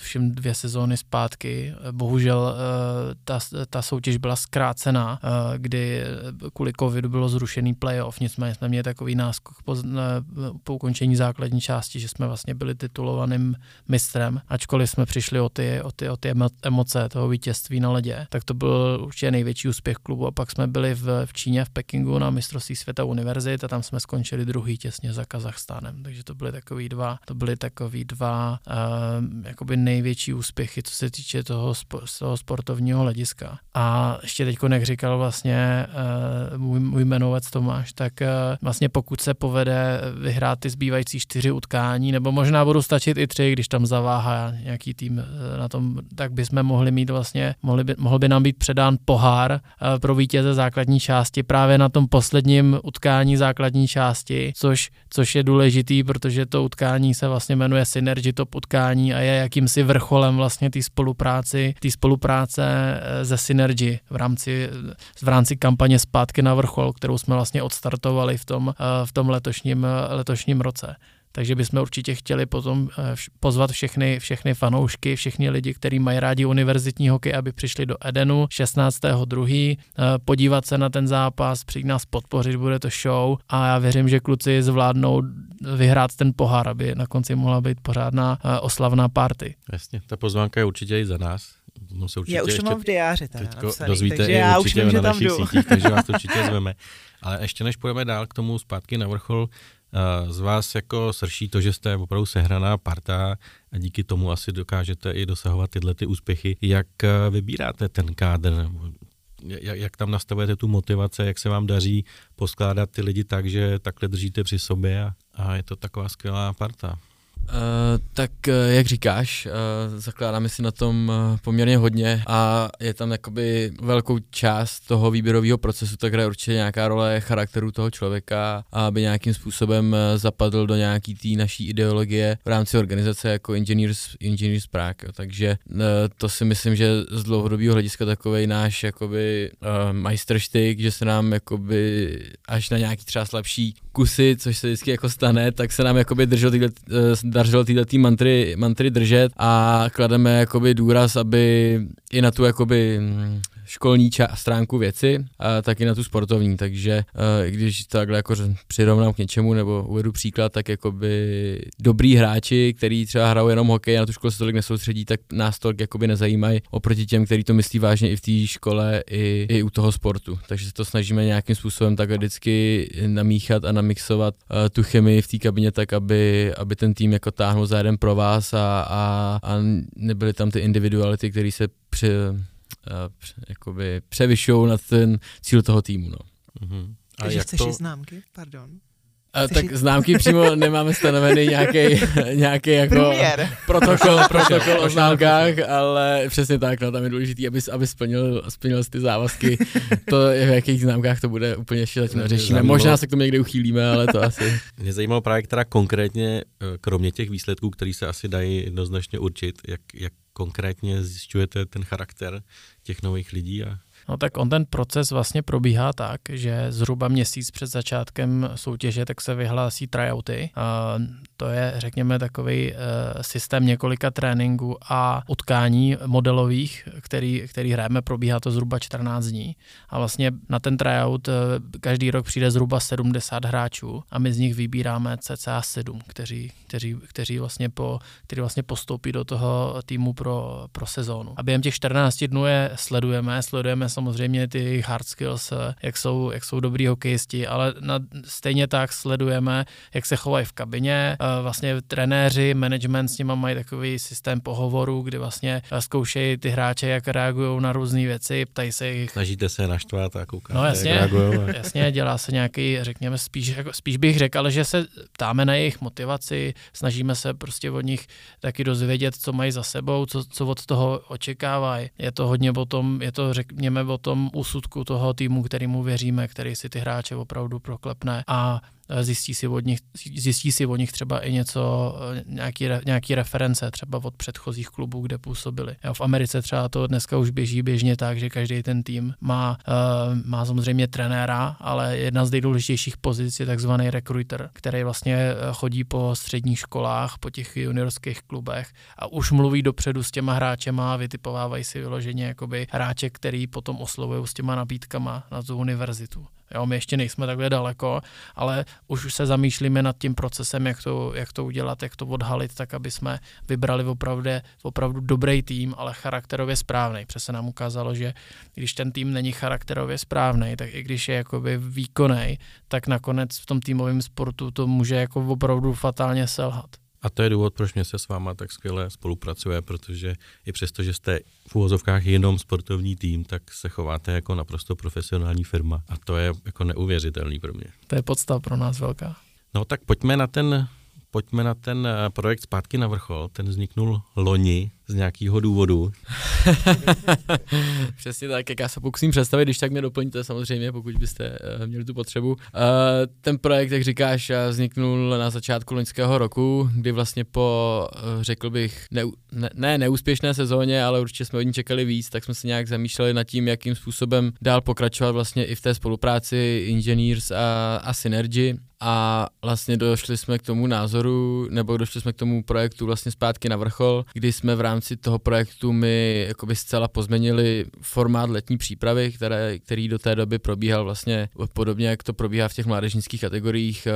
všem dvě sezóny zpátky. Bohužel uh, ta, ta soutěž byla zkrácená, uh, kdy kvůli covidu bylo zrušený playoff, nicméně jsme měli takový náskok po, uh, po ukončení základní části, že jsme vlastně byli titulovaným mistrem, ačkoliv jsme přišli o ty, o ty, o ty emo- emoce toho vítězství na ledě, tak to byl určitě největší úspěch klubu. A pak jsme byli v, v Číně, v Pekingu na mistrovství světa univerzit a tam jsme skončili druhý těsně za Kazachstánem, takže to byly takový dva, to byly takový dva uh, jakoby největší úspěchy, co se týče toho, spo, toho sportovního hlediska. A ještě teď, jak říkal vlastně uh, můj, můj jmenovec Tomáš, tak uh, vlastně pokud se povede vyhrát ty zbývající čtyři utkání, nebo možná budou stačit i tři, když tam zaváhá nějaký tým na tom, tak bychom mohli mít vlastně, mohli by, mohl by nám být předán pohár pro vítěze základní části právě na tom posledním utkání základní části, což, což je důležitý, protože to utkání se vlastně jmenuje Synergy Top utkání a je jakýmsi vrcholem vlastně té spolupráci, té spolupráce eh, ze Synergy v rámci, v rámci kampaně Zpátky na vrchol, kterou jsme vlastně odstartovali v tom, eh, v tom letošním, letošním roce. Takže bychom určitě chtěli potom eh, pozvat všechny, všechny fanoušky, všechny lidi, kteří mají rádi univerzitní hokej, aby přišli do Edenu 16.2. Eh, podívat se na ten zápas, přijít nás podpořit, bude to show a já věřím, že kluci zvládnou vyhrát ten pohár, aby na konci mohla být pořádná eh, oslavná party. Jasně, ta pozvánka je určitě i za nás. No se určitě já už to mám v diáři teda napsaný, dozvíte takže já už vím, že tam jdu. Sítích, takže vás to určitě zveme. Ale ještě než půjdeme dál k tomu zpátky na vrchol, z vás jako srší to, že jste opravdu sehraná parta a díky tomu asi dokážete i dosahovat tyhle ty úspěchy. Jak eh, vybíráte ten kádr? Jak, tam nastavujete tu motivace, jak se vám daří poskládat ty lidi tak, že takhle držíte při sobě a je to taková skvělá parta? Uh, tak uh, jak říkáš, uh, zakládáme si na tom poměrně hodně a je tam jakoby velkou část toho výběrového procesu, tak hraje určitě nějaká role charakteru toho člověka, aby nějakým způsobem zapadl do nějaký té naší ideologie v rámci organizace jako Engineers, Engineers Prague. Jo. Takže to si myslím, že z dlouhodobého hlediska takový náš jakoby majstrštyk, že se nám jakoby až na nějaký třeba slabší kusy, což se vždycky jako stane, tak se nám jakoby držel týhle, uh, dařilo tyhle mantry, mantry držet a klademe jakoby důraz, aby i na tu jakoby mm, školní ča- stránku věci, a taky na tu sportovní, takže uh, když takhle jako přirovnám k něčemu nebo uvedu příklad, tak jakoby dobrý hráči, který třeba hrajou jenom hokej a na tu školu se tolik nesoustředí, tak nás tolik jakoby nezajímají oproti těm, kteří to myslí vážně i v té škole, i, i u toho sportu. Takže se to snažíme nějakým způsobem tak vždycky namíchat a namixovat uh, tu chemii v té kabině tak, aby, aby ten tým jako táhnul za jeden pro vás a, a, a nebyly tam ty individuality, které se při, jakoby převyšují nad ten cíl toho týmu. No. Uh-huh. A Takže chceš to... známky? Pardon. A, tak jít... známky přímo nemáme stanovený nějaký, nějaký jako protokol, protokol o známkách, ale přesně tak, no, tam je důležité, aby, aby splnil, splnil ty závazky. To, v jakých známkách to bude úplně ještě zatím neřešíme. Možná se k tomu někdy uchýlíme, ale to asi. Mě zajímalo právě, která konkrétně, eh, kromě těch výsledků, které se asi dají jednoznačně určit, jak, jak konkrétně zjišťujete ten charakter těch nových lidí a No tak on ten proces vlastně probíhá tak, že zhruba měsíc před začátkem soutěže tak se vyhlásí tryouty. To je, řekněme, takový eh, systém několika tréninků a utkání modelových, který, který hrajeme, probíhá to zhruba 14 dní. A vlastně na ten tryout eh, každý rok přijde zhruba 70 hráčů a my z nich vybíráme cca 7, kteří, kteří, kteří, vlastně, po, kteří vlastně postoupí do toho týmu pro, pro sezónu. A během těch 14 dnů je sledujeme, sledujeme samozřejmě ty hard skills, eh, jak jsou, jak jsou dobrý hokejisti, ale na, stejně tak sledujeme, jak se chovají v kabině, vlastně trenéři, management s nimi mají takový systém pohovoru, kdy vlastně zkoušejí ty hráče, jak reagují na různé věci, ptají se jich. Snažíte se naštvat a koukat, no, jasně, jak reagují. Jasně, dělá se nějaký, řekněme, spíš, jako, spíš bych řekl, že se ptáme na jejich motivaci, snažíme se prostě od nich taky dozvědět, co mají za sebou, co, co od toho očekávají. Je to hodně o tom, je to řekněme o tom úsudku toho týmu, kterýmu věříme, který si ty hráče opravdu proklepne. A zjistí si od nich, zjistí si od nich třeba i něco, eh, nějaký, nějaký reference třeba od předchozích klubů, kde působili. Jo, v Americe třeba to dneska už běží běžně tak, že každý ten tým má, uh, má samozřejmě trenéra, ale jedna z nejdůležitějších pozic je takzvaný recruiter, který vlastně chodí po středních školách, po těch juniorských klubech a už mluví dopředu s těma hráčema a vytipovávají si vyloženě jakoby hráče, který potom oslovují s těma nabídkama na tu univerzitu. Jo, my ještě nejsme takhle daleko, ale už se zamýšlíme nad tím procesem, jak to, jak to udělat, jak to odhalit, tak aby jsme vybrali opravdu, opravdu dobrý tým, ale charakterově správný. Přesně nám ukázalo, že když ten tým není charakterově správný, tak i když je jakoby výkonný, tak nakonec v tom týmovém sportu to může jako opravdu fatálně selhat. A to je důvod, proč mě se s váma tak skvěle spolupracuje, protože i přesto, že jste v úvozovkách jenom sportovní tým, tak se chováte jako naprosto profesionální firma. A to je jako neuvěřitelný pro mě. To je podstav pro nás velká. No tak pojďme na ten, pojďme na ten eh, projekt Zpátky na vrchol. Ten vzniknul loni z nějakého důvodu. Přesně tak, jak já se pokusím představit, když tak mě doplníte samozřejmě, pokud byste uh, měli tu potřebu. Uh, ten projekt, jak říkáš, vzniknul na začátku loňského roku, kdy vlastně po, uh, řekl bych, ne, ne, ne neúspěšné sezóně, ale určitě jsme od ní čekali víc, tak jsme se nějak zamýšleli nad tím, jakým způsobem dál pokračovat vlastně i v té spolupráci Engineers a, a Synergy a vlastně došli jsme k tomu názoru, nebo došli jsme k tomu projektu vlastně zpátky na vrchol, kdy jsme v rámci toho projektu my jakoby zcela pozměnili formát letní přípravy, které, který do té doby probíhal vlastně podobně, jak to probíhá v těch mládežnických kategoriích eh,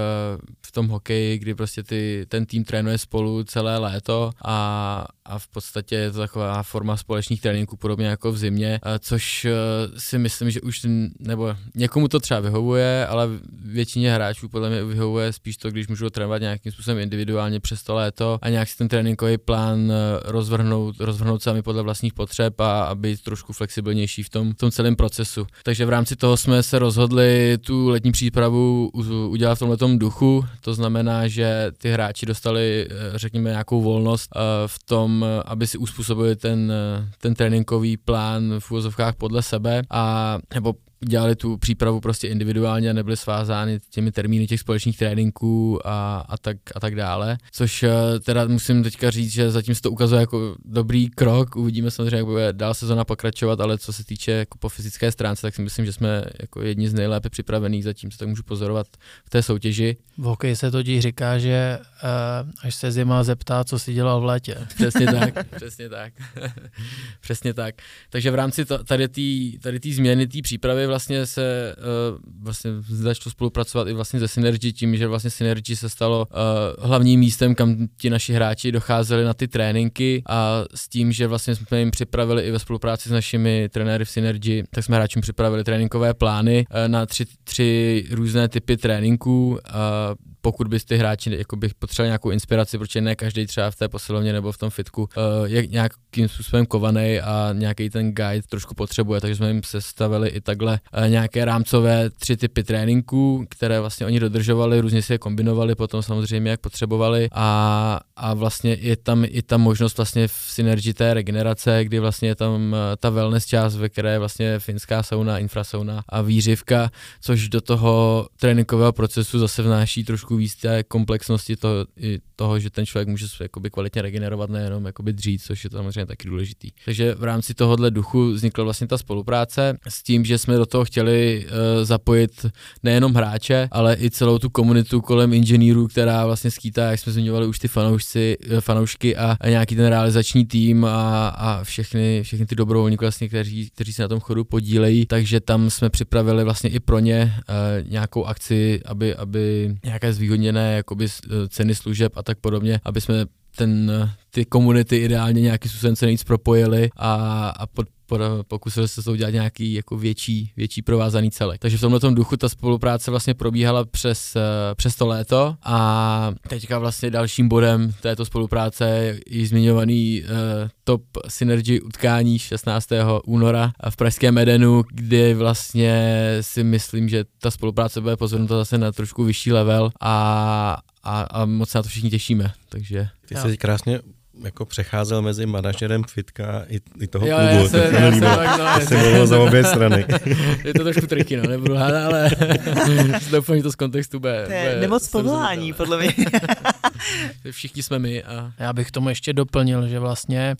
v tom hokeji, kdy prostě ty, ten tým trénuje spolu celé léto a, a v podstatě je to taková forma společných tréninků, podobně jako v zimě, eh, což eh, si myslím, že už, nebo někomu to třeba vyhovuje, ale většině hráčů podle mě vyhovuje spíš to, když můžu trénovat nějakým způsobem individuálně přes to léto a nějak si ten tréninkový plán eh, rozvrhnout, rozvrhnout sami podle vlastních potřeb a, a být trošku flexibilnější v tom, v tom celém procesu. Takže v rámci toho jsme se rozhodli tu letní přípravu udělat v tomto duchu, to znamená, že ty hráči dostali, řekněme, nějakou volnost v tom, aby si uspůsobili ten, ten tréninkový plán v úvozovkách podle sebe a nebo dělali tu přípravu prostě individuálně a nebyli svázány těmi termíny těch společných tréninků a, a, tak, a tak dále. Což eh, teda musím teďka říct, že zatím se to ukazuje jako dobrý krok. Uvidíme samozřejmě, jak bude dál sezona pokračovat, ale co se týče jako po fyzické stránce, tak si myslím, že jsme jako jedni z nejlépe připravených, zatím se tak můžu pozorovat v té soutěži. V hokeji se totiž říká, že uh, až se zima zeptá, co si dělal v létě. Přesně tak, přesně tak. přesně tak. Takže v rámci to, tady té tady změny té přípravy vlastně se uh, vlastně začalo spolupracovat i vlastně ze Synergy tím, že vlastně Synergy se stalo uh, hlavním místem, kam ti naši hráči docházeli na ty tréninky a s tím, že vlastně jsme jim připravili i ve spolupráci s našimi trenéry v Synergy, tak jsme hráčům připravili tréninkové plány uh, na tři, tři různé typy tréninků. Uh, pokud bys ty hráči jako bych potřeboval nějakou inspiraci, protože ne každý třeba v té posilovně nebo v tom fitku uh, je nějakým způsobem kovaný a nějaký ten guide trošku potřebuje, takže jsme jim sestavili i takhle uh, nějaké rámcové tři typy tréninků, které vlastně oni dodržovali, různě si je kombinovali potom samozřejmě, jak potřebovali a, a vlastně je tam i ta možnost vlastně v synergii té regenerace, kdy vlastně je tam uh, ta wellness část, ve které je vlastně finská sauna, infrasauna a výřivka, což do toho tréninkového procesu zase vnáší trošku trošku víc té komplexnosti toho, toho, že ten člověk může se jakoby kvalitně regenerovat, nejenom jakoby dřít, což je to samozřejmě taky důležitý. Takže v rámci tohohle duchu vznikla vlastně ta spolupráce s tím, že jsme do toho chtěli uh, zapojit nejenom hráče, ale i celou tu komunitu kolem inženýrů, která vlastně skýtá, jak jsme zmiňovali už ty fanoušci, eh, fanoušky a, a nějaký ten realizační tým a, a všechny, všechny ty dobrovolníky, vlastně, kteří, kteří se na tom chodu podílejí, takže tam jsme připravili vlastně i pro ně uh, nějakou akci, aby, aby nějaké zvýhodněné jakoby eh, ceny služeb a tak podobně, aby jsme ten, ty komunity ideálně nějakým způsobem se nejvíc propojili a, a pod, pokusil se to udělat nějaký jako větší, větší provázaný celek. Takže v tomhle duchu ta spolupráce vlastně probíhala přes, eh, přes to léto a teďka vlastně dalším bodem této spolupráce je i zmiňovaný uh, top synergy utkání 16. února v Pražském Edenu, kde vlastně si myslím, že ta spolupráce bude pozornuta zase na trošku vyšší level a, a, a moc se na to všichni těšíme. Takže, Ty jsi krásně jako přecházel mezi manažerem Fitka i, i toho jo, klubu. Já se, já se, tak, no, já jsem mluvil za obě strany. je to trošku triky, no, nebudu hádat, ale doufám, že to z kontextu bude. To je nemoc povolání, podle mě. Všichni jsme my. A... Já bych tomu ještě doplnil, že vlastně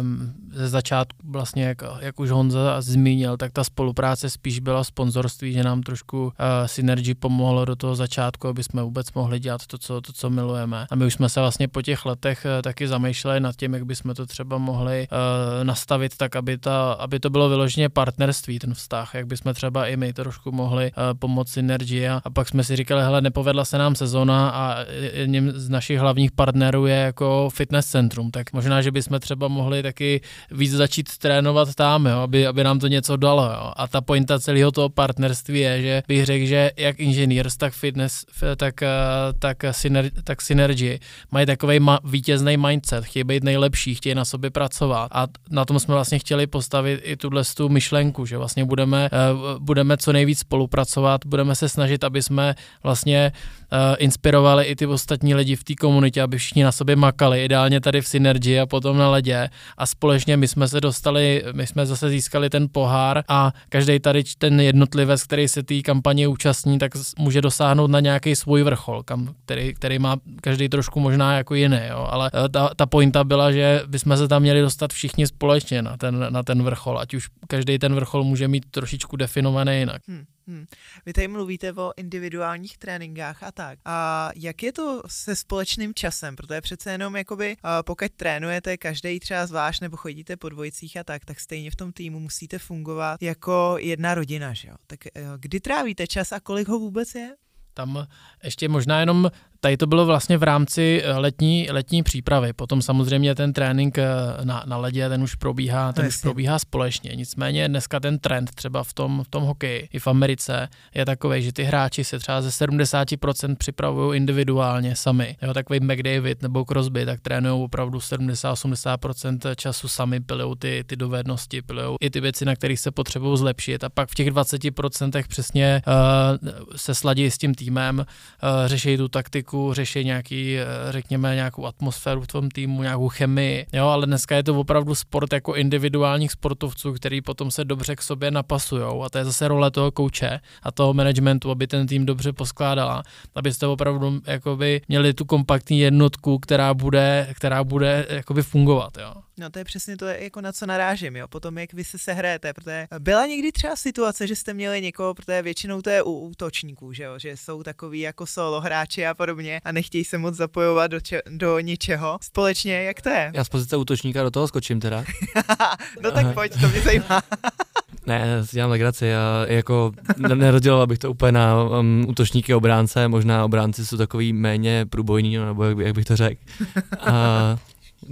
um, ze začátku, vlastně jak, jak už Honza zmínil, tak ta spolupráce spíš byla sponzorství, že nám trošku uh, Synergy pomohlo do toho začátku, aby jsme vůbec mohli dělat to, co, to, co milujeme. A my už jsme se vlastně po těch letech uh, taky zamýšleli nad tím, jak bychom to třeba mohli uh, nastavit tak, aby, ta, aby to bylo vyloženě partnerství, ten vztah, jak bychom třeba i my trošku mohli uh, pomoct Synergy a, a pak jsme si říkali, hele, nepovedla se nám sezona a z našich hlavních partnerů je jako fitness centrum, tak možná, že bychom třeba mohli taky víc začít trénovat tam, jo, aby, aby nám to něco dalo. Jo. A ta pointa celého toho partnerství je, že bych řekl, že jak inženýrs, tak fitness, tak, eh, tak, syner, tak synergy mají takový ma- vítězný mindset, chtějí být nejlepší, chtějí na sobě pracovat a na tom jsme vlastně chtěli postavit i tuhle tu myšlenku, že vlastně budeme, eh, budeme co nejvíc spolupracovat, budeme se snažit, aby jsme vlastně uh, inspirovali i ty ostatní lidi v té komunitě, aby všichni na sobě makali, ideálně tady v Synergy a potom na ledě a společně my jsme se dostali, my jsme zase získali ten pohár a každý tady ten jednotlivec, který se té kampaně účastní, tak může dosáhnout na nějaký svůj vrchol, kam, který, který má každý trošku možná jako jiný, jo. ale uh, ta, ta pointa byla, že bychom se tam měli dostat všichni společně na ten, na ten vrchol, ať už každý ten vrchol může mít trošičku definovaný jinak. Hmm. Hmm. Vy tady mluvíte o individuálních tréninkách a tak. A jak je to se společným časem? Protože přece jenom jakoby, pokud trénujete každý třeba zvlášť nebo chodíte po dvojicích a tak, tak stejně v tom týmu musíte fungovat jako jedna rodina, že jo? Tak e, kdy trávíte čas a kolik ho vůbec je? Tam ještě možná jenom Tady to bylo vlastně v rámci eh, letní, letní přípravy. Potom samozřejmě ten trénink eh, na, na ledě, ten už probíhá, ten už probíhá společně. Nicméně dneska ten trend třeba v tom, v tom hokeji i v Americe je takový, že ty hráči se třeba ze 70% připravují individuálně sami. Jo, takový McDavid nebo Crosby, tak trénují opravdu 70-80% času sami, pilou ty, ty dovednosti, pilou i ty věci, na kterých se potřebují zlepšit. A pak v těch 20% přesně uh, se sladí s tím týmem, uh, řeší tu taktiku taktiku, řeší nějaký, eh, řekněme, nějakou atmosféru v tom týmu, nějakou chemii, jo, ale dneska je to opravdu sport jako individuálních sportovců, který potom se dobře k sobě napasujou a to je zase role toho kouče a toho managementu, aby ten tým dobře poskládala, abyste opravdu jakoby měli tu kompaktní jednotku, která bude, která bude jakoby fungovat, jo. No to je přesně to, jako na co narážím, jo, potom jak vy se sehrajete, protože byla někdy třeba situace, že jste měli někoho, protože většinou to je u útočníků, že jo, že jsou takový jako solo hráči a podobně a nechtějí se moc zapojovat do, če- do ničeho. Společně, jak to je? Já z pozice útočníka do toho skočím teda. no tak pojď, to mě zajímá. Ne, dělám legraci. Já jako nerozděloval bych to úplně na um, útočníky obránce, možná obránci jsou takový méně průbojní, nebo jak, jak bych to řekl. A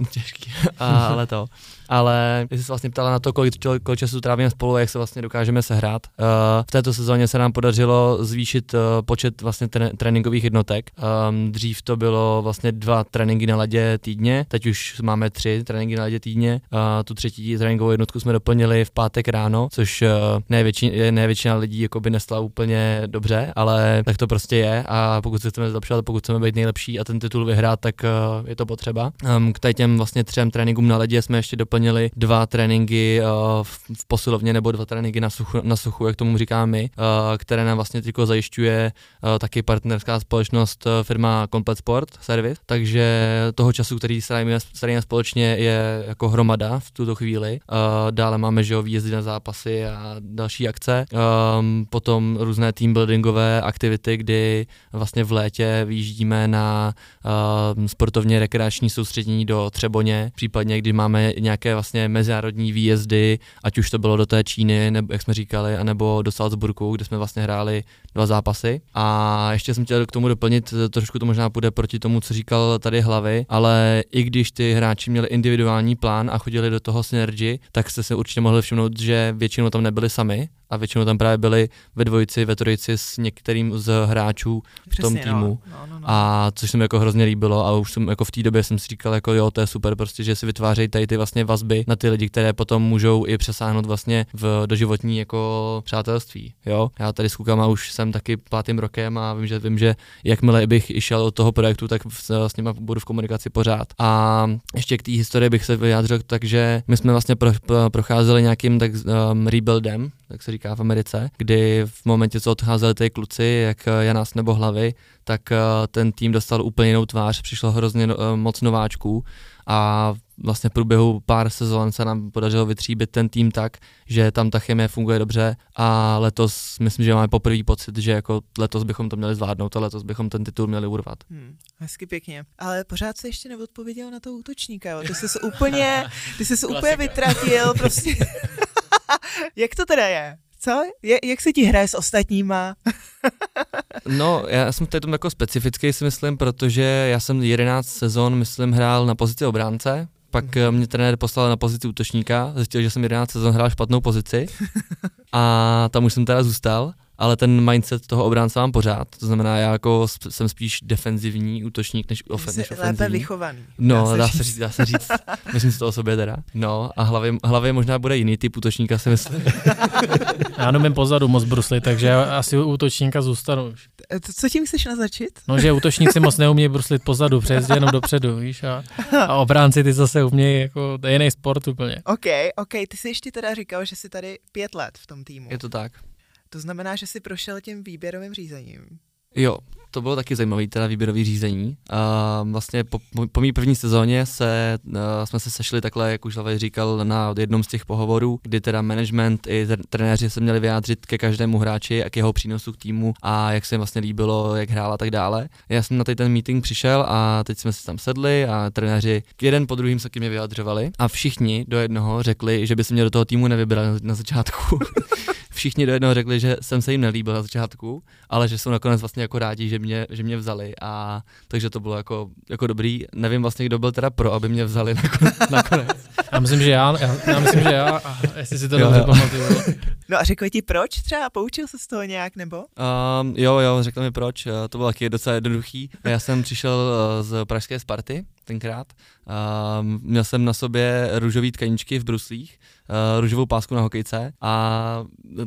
těžký, a, ale to ale jsi se vlastně ptala na to, kolik, kolik času trávíme spolu, jak se vlastně dokážeme sehrát. Uh, v této sezóně se nám podařilo zvýšit uh, počet vlastně tre- tréninkových jednotek. Um, dřív to bylo vlastně dva tréninky na ledě týdně, teď už máme tři tréninky na ledě týdně. Uh, tu třetí tréninkovou jednotku jsme doplnili v pátek ráno, což uh, ne, větši, ne většina lidí jako by nesla úplně dobře, ale tak to prostě je a pokud se chceme zlepšovat, pokud chceme být nejlepší a ten titul vyhrát, tak uh, je to potřeba. Um, k těm vlastně třem tréninkům na ledě jsme ještě doplnili doplnili dva tréninky uh, v posilovně nebo dva tréninky na suchu, na suchu jak tomu říkáme my, uh, které nám vlastně tyko zajišťuje uh, taky partnerská společnost firma Complete Sport Service, takže toho času, který strávíme, společně je jako hromada v tuto chvíli. Dále máme, že jo, výjezdy na zápasy a další akce. Um, potom různé team buildingové aktivity, kdy vlastně v létě vyjíždíme na uh, sportovně rekreační soustředění do Třeboně, případně kdy máme nějaké nějaké vlastně mezinárodní výjezdy, ať už to bylo do té Číny, nebo jak jsme říkali, anebo do Salzburgu, kde jsme vlastně hráli dva zápasy. A ještě jsem chtěl k tomu doplnit, trošku to možná půjde proti tomu, co říkal tady hlavy, ale i když ty hráči měli individuální plán a chodili do toho synergy, tak jste si určitě mohli všimnout, že většinou tam nebyli sami, a většinou tam právě byli ve dvojici, ve trojici s některým z hráčů v Přesně, tom no. týmu. No, no, no, no. A což se mi jako hrozně líbilo a už jsem jako v té době jsem si říkal, jako jo, to je super, prostě, že si vytvářejí tady ty vlastně vazby na ty lidi, které potom můžou i přesáhnout vlastně v doživotní jako přátelství. Jo? Já tady s klukama už jsem taky pátým rokem a vím, že vím, že jakmile bych išel od toho projektu, tak s nimi budu v komunikaci pořád. A ještě k té historii bych se vyjádřil, takže my jsme vlastně pro, pro, procházeli nějakým tak um, rebuildem, tak se říká v Americe, kdy v momentě, co odcházeli ty kluci, jak Janás nebo Hlavy, tak uh, ten tým dostal úplně jinou tvář, přišlo hrozně uh, moc nováčků a vlastně v průběhu pár sezon se nám podařilo vytříbit ten tým tak, že tam ta chemie funguje dobře a letos myslím, že máme poprvé pocit, že jako letos bychom to měli zvládnout a letos bychom ten titul měli urvat. Hmm, hezky pěkně. Ale pořád se ještě neodpověděl na toho útočníka, jo. Ty jsi úplně, ty jsi úplně vytratil, prostě. Jak to teda je? Co? Je, jak se ti hraje s ostatníma? No, já jsem tady tom jako specifický si myslím, protože já jsem 11 sezon, myslím, hrál na pozici obránce, pak eh, mě trenér poslal na pozici útočníka, zjistil, že jsem 11 sezon hrál špatnou pozici a tam už jsem teda zůstal ale ten mindset toho obránce mám pořád. To znamená, já jako sp- jsem spíš defenzivní útočník než, ofen- než Jsi lépe ofenzivní. vychovaný. No, dá se říct, dá se říct. Myslím si to o sobě teda. No, a hlavě, hlavě možná bude jiný typ útočníka, si myslím. Já nemím pozadu moc bruslit, takže já asi u útočníka zůstanu. E, Co tím chceš naznačit? No, že útočníci moc neumí bruslit pozadu, přejezdy jenom dopředu, víš, a, a obránci ty zase umějí, jako, to je jiný sport úplně. OK, OK, ty jsi ještě teda říkal, že jsi tady pět let v tom týmu. Je to tak. To znamená, že jsi prošel tím výběrovým řízením. Jo, to bylo taky zajímavé, teda výběrový řízení. A vlastně po, po mý první sezóně se, uh, jsme se sešli takhle, jak už Lavej říkal, na jednom z těch pohovorů, kdy teda management i tr- trenéři se měli vyjádřit ke každému hráči a k jeho přínosu k týmu a jak se jim vlastně líbilo, jak hrál a tak dále. Já jsem na tady ten meeting přišel a teď jsme si tam sedli a trenéři jeden po druhým se k mě vyjadřovali a všichni do jednoho řekli, že by se mě do toho týmu nevybrali na začátku. všichni do jednoho řekli, že jsem se jim nelíbil na začátku, ale že jsou nakonec vlastně jako rádi, že mě, že mě vzali a takže to bylo jako, jako dobrý. Nevím vlastně, kdo byl teda pro, aby mě vzali nakonec. nakonec. Já myslím, že já, já, já myslím, že já, a jestli si to Jo, dobře pamatuju. No a řekli ti proč třeba? Poučil se z toho nějak nebo? Um, jo, jo, řekl mi proč, eh, to bylo taky docela jednoduchý. Já jsem přišel eh, z pražské Sparty tenkrát, um, měl jsem na sobě růžové tkaničky v bruslích, uh, růžovou pásku na hokejce a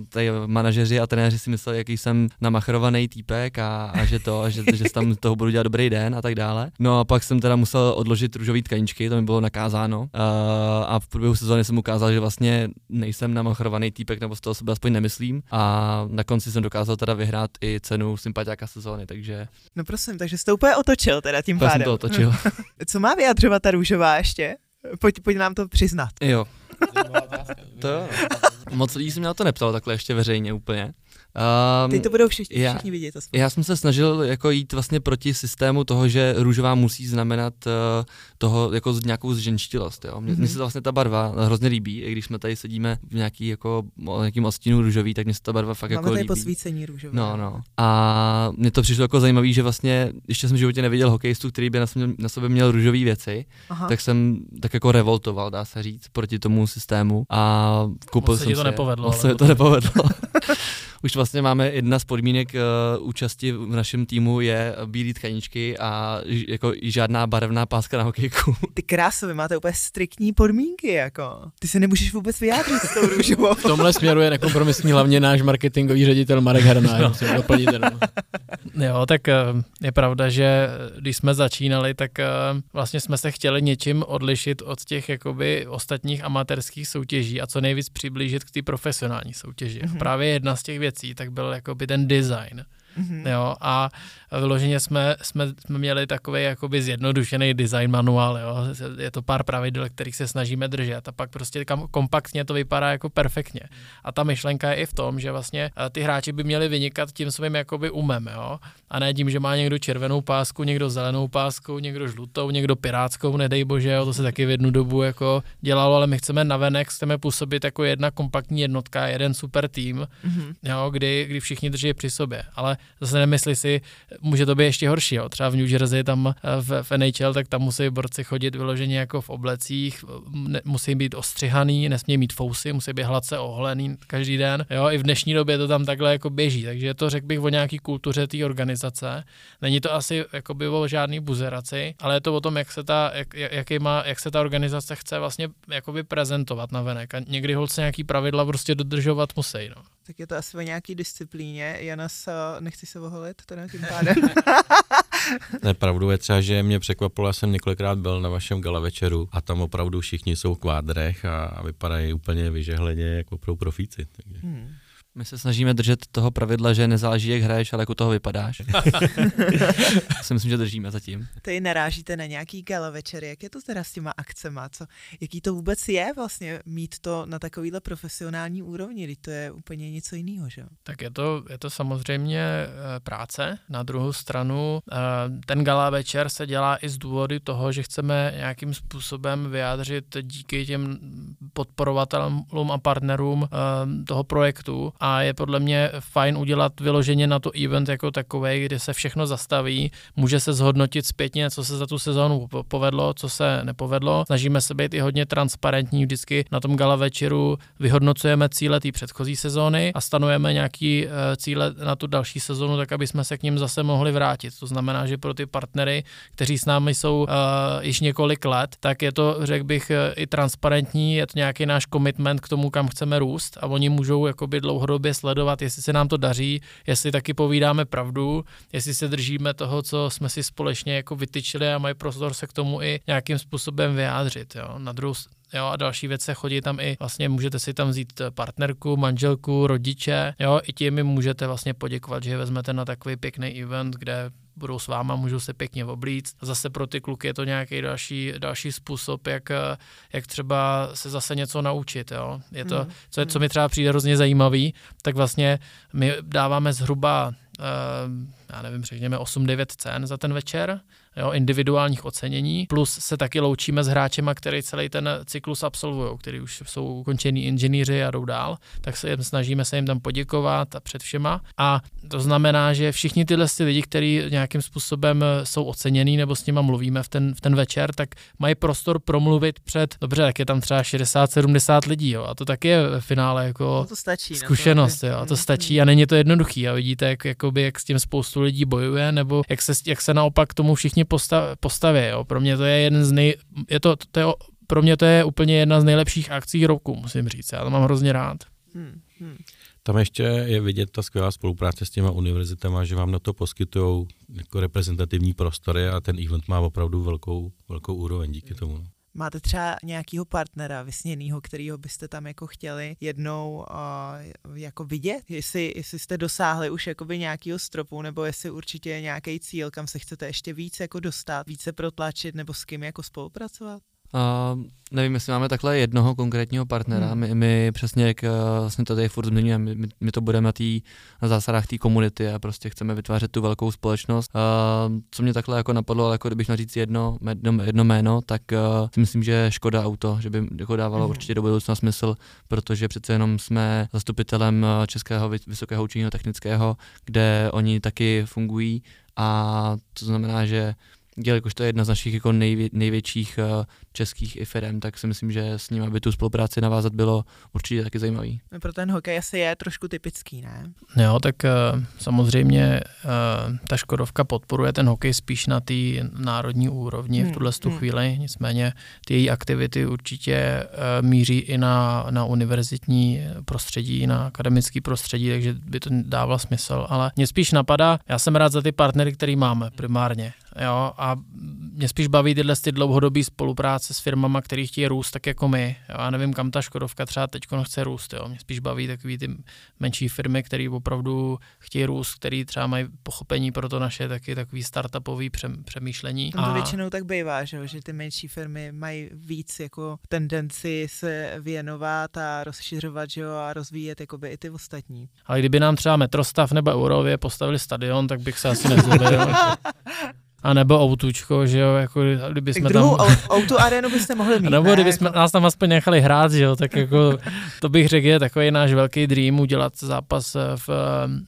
tady manažeři a trenéři si mysleli, jaký jsem namachrovaný týpek a, a že to, a že, že tam toho budu dělat dobrý den a tak dále. No a pak jsem teda musel odložit růžové tkaničky, to mi bylo nakázáno uh, a v průběhu sezóny jsem ukázal, že vlastně nejsem namachrovaný týpek, nebo z toho sebe aspoň nemyslím a na konci jsem dokázal teda vyhrát i cenu sympatiáka sezóny, takže No prosím, takže jsi to úplně otočil teda tím to jsem pádem. to otočil. Co má vyjadřovat ta růžová ještě? Pojď, pojď nám to přiznat. jo. To jo. no. Moc lidí se mě na to neptalo takhle ještě veřejně úplně. Um, Teď to budou všichni, já- všichni vidět. aspoň. Já jsem se snažil jako jít vlastně proti systému toho, že růžová musí znamenat uh, toho jako z nějakou zženštilost. Jo? Mně, mm-hmm. mně se vlastně ta barva hrozně líbí, i když jsme tady sedíme v nějaký jako o nějakým odstínu růžový, tak mně se ta barva fakt Máme jako tady líbí. posvícení růžové. No, no. A mně to přišlo jako zajímavé, že vlastně ještě jsem v životě neviděl hokejistu, který by na, sobě- na sobě měl růžové věci, Aha. tak jsem tak jako revoltoval, dá se říct, proti tomu systému a koupil Moc se jsem ti to nepovedlo, Moc se mi to nepovedlo. Už vlastně máme jedna z podmínek uh, účasti v našem týmu je bílé tkaničky a ž, jako žádná barevná páska na hokejku. Ty kráso, vy máte úplně striktní podmínky, jako. Ty se nemůžeš vůbec vyjádřit s tou růžovou. V tomhle směru je nekompromisní hlavně náš marketingový ředitel Marek Harná, no. musím doplnit jenom. Jo, tak eh, je pravda, že eh, když jsme začínali, tak vlastně jsme se chtěli něčím odlišit od těch jakoby ostatních amatérských soutěží a co nejvíc přiblížit k té profesionální soutěži. Mhm. Mm-hmm. Právě jedna z těch věcí tak byl jakoby ten design. Mhm. Jo, a vyloženě jsme, jsme, jsme měli takový jakoby zjednodušený design manuál, jo. je to pár pravidel, kterých se snažíme držet a pak prostě kam, kompaktně to vypadá jako perfektně. A ta myšlenka je i v tom, že vlastně eh, ty hráči by měli vynikat tím svým jakoby umem, jo, a ne tím, že má někdo červenou pásku, někdo zelenou pásku, někdo žlutou, někdo pirátskou, nedej bože, jo, to se taky v jednu dobu jako dělalo, ale my chceme navenek, chceme působit jako jedna kompaktní jednotka, jeden super tým, Mhm. jo, kdy, kdy všichni drží při sobě. Ale zase nemyslí si, může to být ještě horší. Jo. Třeba v New Jersey, tam eh, v, v NHL, tak tam musí borci chodit vyloženě jako v oblecích, ne, musí být ostřihaný, nesmí mít fousy, musí být hladce oholený každý den. Jo. I v dnešní době to tam takhle jako běží, takže to řekl bych o nějaký kultuře té organizace. Není to asi jako by o žádný buzeraci, ale je to o tom, jak se ta, jak, jaký má, jak se ta organizace chce vlastně jakoby prezentovat na venek. A někdy holce nějaký pravidla prostě dodržovat musí. No. Tak je to asi o nějaký disciplíně. Janas, nechci se oholit teda tím pádem. Ne, pravdu je třeba, že mě překvapilo, já jsem několikrát byl na vašem gala večeru a tam opravdu všichni jsou v kvádrech a, a vypadají úplně vyžehleně jako pro profíci. Takže. Hmm. My se snažíme držet toho pravidla, že nezáleží, jak hraješ, ale jak u toho vypadáš. si myslím, že držíme zatím. Tady narážíte na nějaký gala večer, jak je to teda s těma akcema, co, jaký to vůbec je vlastně mít to na takovýhle profesionální úrovni, když to je úplně něco jiného, že? Tak je to, je to samozřejmě eh, práce. Na druhou stranu eh, ten gala večer se dělá i z důvodu toho, že chceme nějakým způsobem vyjádřit díky těm podporovatelům a partnerům eh, toho projektu a je podle mě fajn udělat vyloženě na to event jako takový, kdy se všechno zastaví, může se zhodnotit zpětně, co se za tu sezónu povedlo, co se nepovedlo. Snažíme se být i hodně transparentní vždycky na tom gala večeru, vyhodnocujeme cíle té předchozí sezóny a stanujeme nějaký eh, cíle na tu další sezónu, tak aby jsme se k ním zase mohli vrátit. To znamená, že pro ty partnery, kteří s námi jsou uh, již několik let, tak je to, řekl bych, eh, i transparentní, je to nějaký náš commitment k tomu, kam chceme růst a oni můžou jakoby dlouhodobě sledovat, jestli se nám to daří, jestli taky povídáme pravdu, jestli se držíme toho, co jsme si společně jako vytyčili a mají prostor se k tomu i nějakým způsobem vyjádřit. Jo. Na druhou Jo, a další věce chodí tam i, vlastně můžete si tam vzít partnerku, manželku, rodiče, jo, i tím můžete vlastně poděkovat, že je vezmete na takový pěkný event, kde budou s váma, můžou se pěkně oblíct. Zase pro ty kluky je to nějaký další, další způsob, jak, jak třeba se zase něco naučit. Jo. Je to, mm. co, je, co mi třeba přijde hrozně zajímavý, tak vlastně my dáváme zhruba, uh, já nevím, řekněme 8-9 cen za ten večer, jo, individuálních ocenění, plus se taky loučíme s hráčema, který celý ten cyklus absolvují, který už jsou ukončení inženýři a jdou dál, tak se jim snažíme se jim tam poděkovat a před všema. A to znamená, že všichni tyhle lidi, kteří nějakým způsobem jsou oceněný nebo s nima mluvíme v ten, v ten večer, tak mají prostor promluvit před, dobře, tak je tam třeba 60-70 lidí, jo, a to taky je ve finále jako no to stačí, zkušenost, to, jo, a to stačí a není to jednoduchý a vidíte, jak, jakoby, jak s tím spoustu lidí bojuje, nebo jak se, jak se naopak tomu všichni postav, postaví. Jo. Pro mě to je jeden z nej, je to, to je, pro mě to je úplně jedna z nejlepších akcí roku, musím říct. Já to mám hrozně rád. Hmm, hmm. Tam ještě je vidět ta skvělá spolupráce s těma univerzitama, že vám na to poskytují jako reprezentativní prostory a ten event má opravdu velkou, velkou úroveň díky tomu. Máte třeba nějakého partnera vysněného, kterýho byste tam jako chtěli jednou uh, jako vidět? Jestli, jestli jste dosáhli už jakoby nějakého stropu, nebo jestli určitě nějaký cíl, kam se chcete ještě víc jako dostat, více protlačit, nebo s kým jako spolupracovat? Uh, nevím, jestli máme takhle jednoho konkrétního partnera. Hmm. My, my přesně, jak uh, vlastně to tady furt zmiňujeme, my, my to budeme na, tý, na zásadách té komunity a prostě chceme vytvářet tu velkou společnost. Uh, co mě takhle jako napadlo, ale jako kdybych měl říct jedno, jedno, jedno jméno, tak uh, si myslím, že Škoda Auto, že by jako dávalo hmm. určitě do budoucna smysl, protože přece jenom jsme zastupitelem Českého vysokého učení technického, kde oni taky fungují a to znamená, že jelikož to je jedna z našich jako nejvě, největších uh, českých i firm, tak si myslím, že s ním, aby tu spolupráci navázat, bylo určitě taky zajímavý. No, pro ten hokej asi je trošku typický, ne? Jo, tak uh, samozřejmě uh, ta Škodovka podporuje ten hokej spíš na té národní úrovni hmm, v tuhle hmm. chvíli, nicméně ty její aktivity určitě uh, míří i na, na univerzitní prostředí, na akademický prostředí, takže by to dávalo smysl, ale mě spíš napadá, já jsem rád za ty partnery, který máme primárně, jo, a mě spíš baví tyhle ty dlouhodobé spolupráce s firmama, které chtějí růst tak jako my. Jo. Já nevím, kam ta Škodovka třeba teď chce růst. Jo. Mě spíš baví takové ty menší firmy, které opravdu chtějí růst, které třeba mají pochopení pro to naše taky takový startupový přemýšlení. To a... většinou tak bývá, že, že ty menší firmy mají víc jako tendenci se věnovat a rozšiřovat že jo, a rozvíjet jakoby i ty ostatní. Ale kdyby nám třeba Metrostav nebo Eurově postavili stadion, tak bych se asi nezlobil. A nebo autučko, že jo, jako kdyby jsme tam... autu arénu byste mohli mít, Nebo ne? kdyby jsme jako... nás tam aspoň nechali hrát, že jo, tak jako to bych řekl je takový náš velký dream udělat zápas v,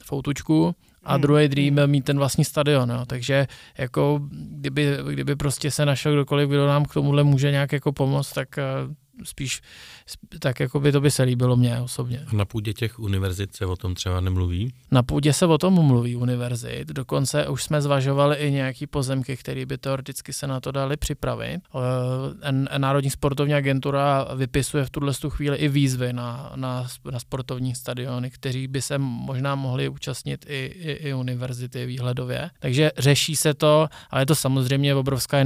v autučku a hmm. druhý dream hmm. mít ten vlastní stadion, jo. takže jako kdyby, kdyby prostě se našel kdokoliv, kdo nám k tomuhle může nějak jako pomoct, tak eh, spíš tak jako by to by se líbilo mně osobně. A na půdě těch univerzit se o tom třeba nemluví? Na půdě se o tom mluví univerzit, dokonce už jsme zvažovali i nějaký pozemky, které by teoreticky se na to dali připravit. Národní sportovní agentura vypisuje v tuhle chvíli i výzvy na, na, na sportovní stadiony, kteří by se možná mohli účastnit i, i, i univerzity výhledově. Takže řeší se to, ale je to samozřejmě obrovská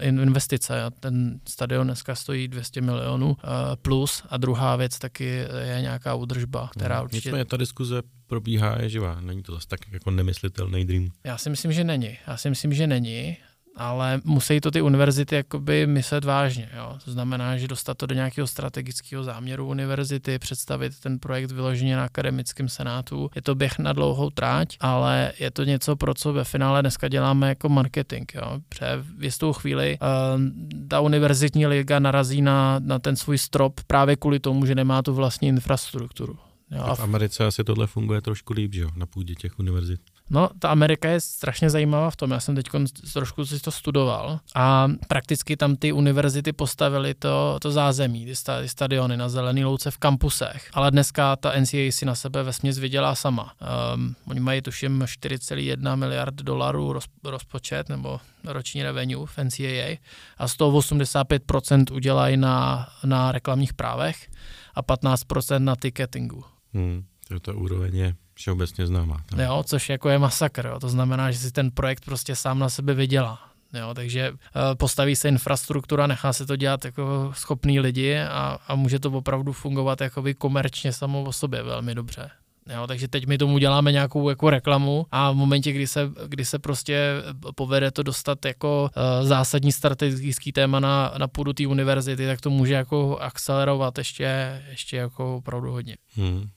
investice. Ten stadion dneska stojí 200 milionů eh, plus plus a druhá věc taky je nějaká údržba, která no, určitě... Nicméně ta diskuze probíhá, je živá, není to zase tak jako nemyslitelný dream. Já si myslím, že není. Já si myslím, že není ale musí to ty univerzity jakoby myslet vážně. Jo. To znamená, že dostat to do nějakého strategického záměru univerzity, představit ten projekt vyloženě na akademickém senátu. Je to běh na dlouhou tráť, ale je to něco, pro co ve finále dneska děláme jako marketing. Jo. Protože v jistou chvíli uh, ta univerzitní liga narazí na, na ten svůj strop právě kvůli tomu, že nemá tu vlastní infrastrukturu. Jo, v Americe asi tohle funguje trošku líp, že jo, na půdě těch univerzit. No, ta Amerika je strašně zajímavá v tom. Já jsem teď trošku si to studoval a prakticky tam ty univerzity postavily to, to zázemí, ty, sta, ty stadiony na zelený louce v kampusech. Ale dneska ta NCAA si na sebe vesměs vydělá sama. Um, oni mají tuším 4,1 miliard dolarů roz, rozpočet nebo roční revenue v NCAA a z toho 85% udělají na, na reklamních právech a 15% na ticketingu. Hmm, to, to úroveň je všeobecně známá. Tam. Jo, což jako je masakr. Jo. To znamená, že si ten projekt prostě sám na sebe vydělá. Jo, takže uh, postaví se infrastruktura, nechá se to dělat jako schopný lidi a, a může to opravdu fungovat jakoby komerčně samo o sobě velmi dobře. Jo, takže teď my tomu děláme nějakou jako reklamu a v momentě, kdy se, kdy se prostě povede to dostat jako uh, zásadní strategický téma na, na půdu té univerzity, tak to může jako akcelerovat ještě, ještě jako opravdu hodně. Hmm.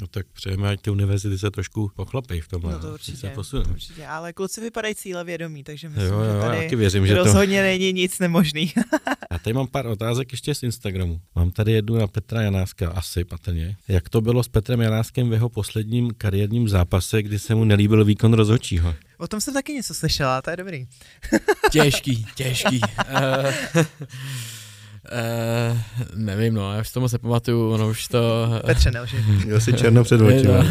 No tak přejeme, ať ty univerzity se trošku pochlapí v tomhle. No to ať určitě, se to určitě, ale kluci vypadají cílevědomí, takže myslím, Jo, jo, že já tady taky věřím, že to... rozhodně není nic nemožný. A tady mám pár otázek ještě z Instagramu. Mám tady jednu na Petra Janáska, asi patrně. Jak to bylo s Petrem Janáskem v jeho posledním kariérním zápase, kdy se mu nelíbil výkon rozhodčího? o tom jsem taky něco slyšela, to je dobrý. Těžký, těžký. Uh, nevím, no, já už to moc nepamatuju, ono už to... Petře, nelži. Měl si černo před očima.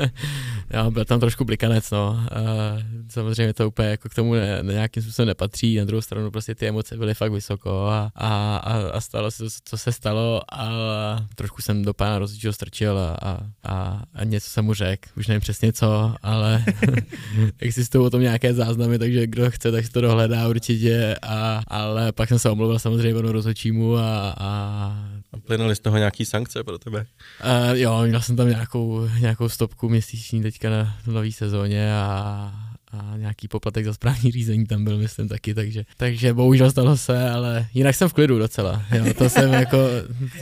já byl tam trošku blikanec, no. Uh, samozřejmě to úplně jako k tomu ne, ne, nějakým způsobem nepatří, na druhou stranu prostě ty emoce byly fakt vysoko a, a, a, a stalo se, co se stalo a trošku jsem do pána rozhodčího strčil a, a, a, a něco jsem mu řekl, už nevím přesně co, ale existují o tom nějaké záznamy, takže kdo chce, tak si to dohledá určitě, a, ale pak jsem se omluvil samozřejmě panu rozhodčímu a, a a plynuly z toho nějaký sankce pro tebe? Uh, jo, měl jsem tam nějakou, nějakou stopku měsíční teďka na nový sezóně a, a nějaký poplatek za správní řízení tam byl, myslím, taky, takže, takže bohužel stalo se, ale jinak jsem v klidu docela, jo, to jsem jako...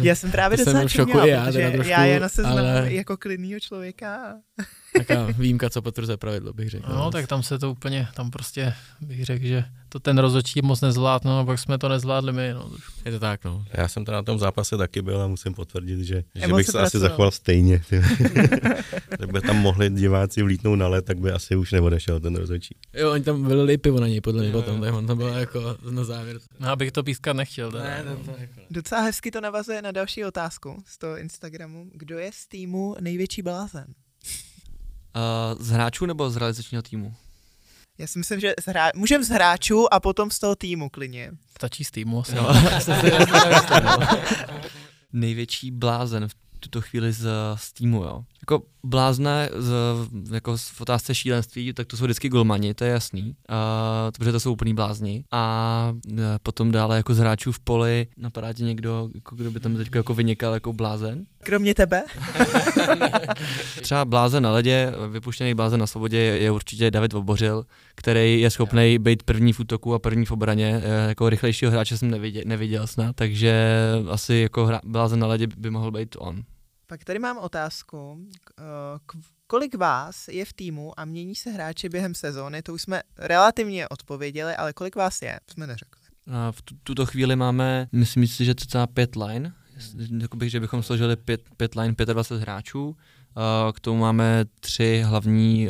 Já jsem právě to docela jsem v šoku já, teda trošku, já jen se znám ale... jako klidnýho člověka. Taká výjimka, co potvrzuje pravidlo, bych řekl. No, tak tam se to úplně, tam prostě bych řekl, že to ten rozhodčí moc nezvládl, no a pak jsme to nezvládli my. No. Je to tak, no. Já jsem tam na tom zápase taky byl a musím potvrdit, že, že bych se asi zachoval stejně. Kdyby tam mohli diváci vlítnout na let, tak by asi už neodešel ten rozhodčí. Jo, oni tam vylili pivo na něj, podle mě potom, tak on tam byl jako na závěr. No, abych to pískat nechtěl. Ne, ne, to jako... Docela hezky to navazuje na další otázku z toho Instagramu. Kdo je z týmu největší blázen? Uh, z hráčů nebo z realizačního týmu? Já si myslím, že hra... můžeme z hráčů a potom z toho týmu klidně. Stačí z týmu asi. No. Největší blázen v tuto chvíli z, z týmu, jo. Jako blázne z, jako v otázce šílenství, tak to jsou vždycky golmani, to je jasný, uh, protože to jsou úplný blázni. A uh, potom dále jako z hráčů v poli, napadá ti někdo, jako kdo by tam teď jako vynikal jako blázen? Kromě tebe? Třeba blázen na ledě, vypuštěný blázen na svobodě je, je určitě David Vobořil, který je schopný být první v útoku a první v obraně. Jako rychlejšího hráče jsem neviděl, neviděl snad, takže asi jako hra, blázen na ledě by mohl být on. Pak tady mám otázku. Kolik vás je v týmu a mění se hráči během sezóny? To už jsme relativně odpověděli, ale kolik vás je? To jsme neřekli. A v tuto chvíli máme, myslím si, že cca pět line. Jakoby, že bychom složili pět, pět line, 25 hráčů. K tomu máme tři hlavní,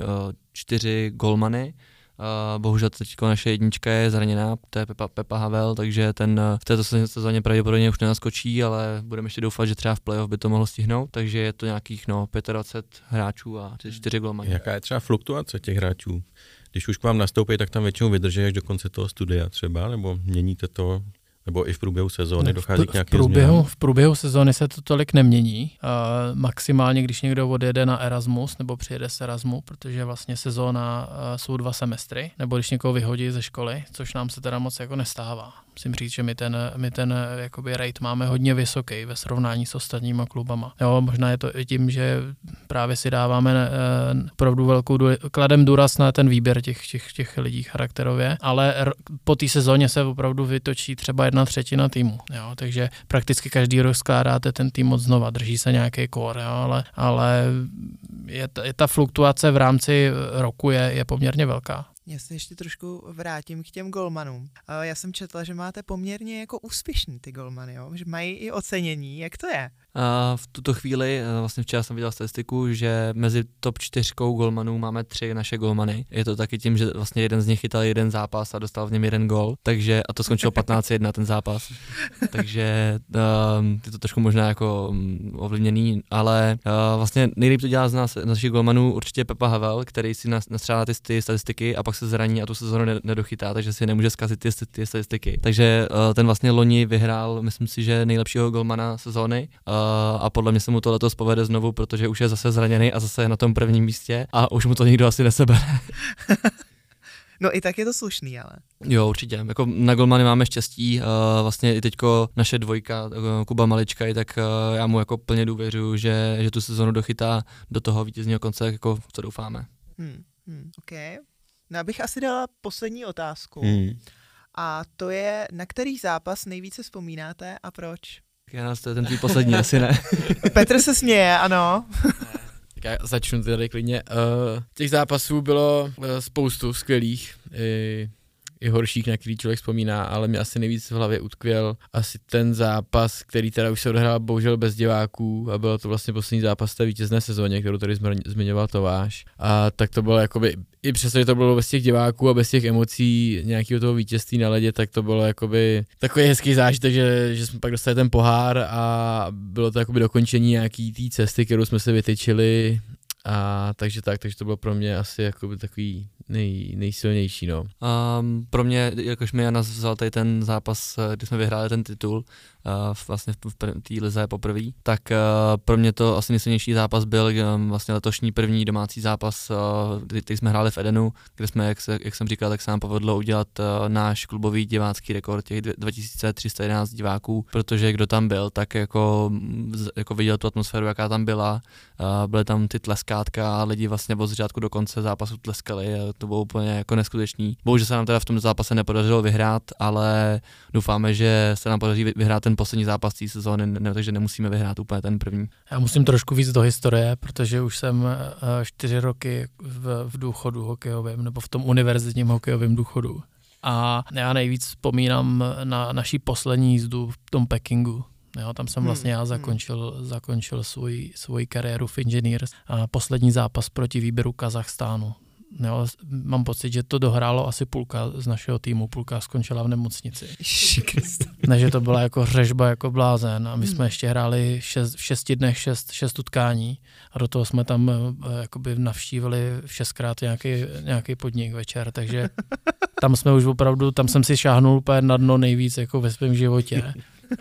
čtyři golmany Uh, bohužel teď naše jednička je zraněná, to je Pepa, Pepa Havel, takže ten v této sezóně pravděpodobně už nenaskočí, ale budeme ještě doufat, že třeba v playoff by to mohlo stihnout, takže je to nějakých no, 25 hráčů a 4 golmani. Jaká je třeba fluktuace těch hráčů? Když už k vám nastoupí, tak tam většinou vydrží až do konce toho studia třeba, nebo měníte to nebo i v průběhu sezóny dochází k nějakým v průběhu, změnám? V průběhu sezóny se to tolik nemění. Uh, maximálně, když někdo odjede na Erasmus nebo přijede z Erasmu, protože vlastně sezóna uh, jsou dva semestry, nebo když někoho vyhodí ze školy, což nám se teda moc jako nestává. Musím říct, že my ten, my ten jakoby rate máme hodně vysoký ve srovnání s ostatníma klubama. Jo, možná je to i tím, že právě si dáváme uh, opravdu velkou, kladem důraz na ten výběr těch, těch, těch lidí charakterově, ale po té sezóně se opravdu vytočí třeba jedna třetina týmu, jo, takže prakticky každý rok skládáte ten tým od znova, drží se nějaký core, jo, ale, ale je, ta, je ta fluktuace v rámci roku je, je poměrně velká. Já se ještě trošku vrátím k těm golmanům. Uh, já jsem četla, že máte poměrně jako úspěšný ty golmany, jo? že mají i ocenění. Jak to je? A v tuto chvíli, eh, vlastně včera jsem viděl statistiku, že mezi top čtyřkou golmanů máme tři naše golmany. Je to taky tím, že vlastně jeden z nich chytal jeden zápas a dostal v něm jeden gol, takže a to skončilo 15-1 ten zápas. takže um, je to trošku možná jako um, ovlivněný, ale uh, vlastně nejlíp to dělá z nás, našich golmanů určitě Pepa Havel, který si nastřádá ty, ty statistiky a pak se zraní a tu sezónu nedochytá, takže si nemůže zkazit ty, ty statistiky. Takže uh, ten vlastně loni vyhrál, myslím si, že nejlepšího golmana sezóny uh, a podle mě se mu to letos povede znovu, protože už je zase zraněný a zase je na tom prvním místě a už mu to nikdo asi nesebere. No i tak je to slušný, ale. Jo, určitě. Jako na golmany máme štěstí. Uh, vlastně i teďko naše dvojka, uh, Kuba Malička, i tak uh, já mu jako plně důvěřuji, že, že tu sezonu dochytá do toho vítězního konce, jako co doufáme. Hmm, hmm, OK. No abych asi dala poslední otázku. Hmm. A to je, na který zápas nejvíce vzpomínáte a proč? Já nás to je ten tvůj poslední, asi ne. Petr se směje, ano. Tak já začnu tady klidně. Uh, těch zápasů bylo uh, spoustu skvělých. I i horších, na který člověk vzpomíná, ale mě asi nejvíc v hlavě utkvěl asi ten zápas, který teda už se odehrál bohužel bez diváků a byl to vlastně poslední zápas té vítězné sezóně, kterou tady zmiňoval Továš. A tak to bylo jakoby, i přesto, že to bylo bez těch diváků a bez těch emocí nějakého toho vítězství na ledě, tak to bylo jakoby takový hezký zážitek, že, že jsme pak dostali ten pohár a bylo to jakoby dokončení nějaký té cesty, kterou jsme se vytyčili a takže tak, takže to bylo pro mě asi jakoby takový nej, nejsilnější, no. Um, pro mě, jakož mi Jana vzal tady ten zápas, eh, kdy jsme vyhráli ten titul, uh, vlastně v té lize poprvé, tak uh, pro mě to asi nejsilnější zápas byl um, vlastně letošní první domácí zápas, uh, kdy jsme hráli v Edenu, kde jsme, jak, se, jak jsem říkal, tak se nám povedlo udělat uh, náš klubový divácký rekord těch 2311 diváků, protože kdo tam byl, tak jako, jako viděl tu atmosféru, jaká tam byla, uh, byly tam ty tleskátka a lidi vlastně od začátku do konce zápasu tleskali, to bylo úplně jako neskutečný. Bohužel se nám teda v tom zápase nepodařilo vyhrát, ale doufáme, že se nám podaří vyhrát ten poslední zápas té sezóny, ne, takže nemusíme vyhrát úplně ten první. Já musím trošku víc do historie, protože už jsem eh, čtyři roky v, v důchodu hokejovém, nebo v tom univerzitním hokejovém důchodu. A já nejvíc vzpomínám na naší poslední jízdu v tom Pekingu, Jo, tam jsem hmm, vlastně já hmm. zakončil, zakončil svůj, svůj kariéru v Engineers. A poslední zápas proti výběru Kazachstánu. Jo, mám pocit, že to dohrálo asi půlka z našeho týmu, půlka skončila v nemocnici. ne, že to byla jako řežba jako blázen a my jsme hmm. ještě hráli šest, v šesti dnech šest, šest utkání a do toho jsme tam eh, jakoby navštívili šestkrát nějaký, nějaký podnik večer, takže tam jsme už opravdu, tam jsem si šáhnul úplně na dno nejvíc jako ve svém životě.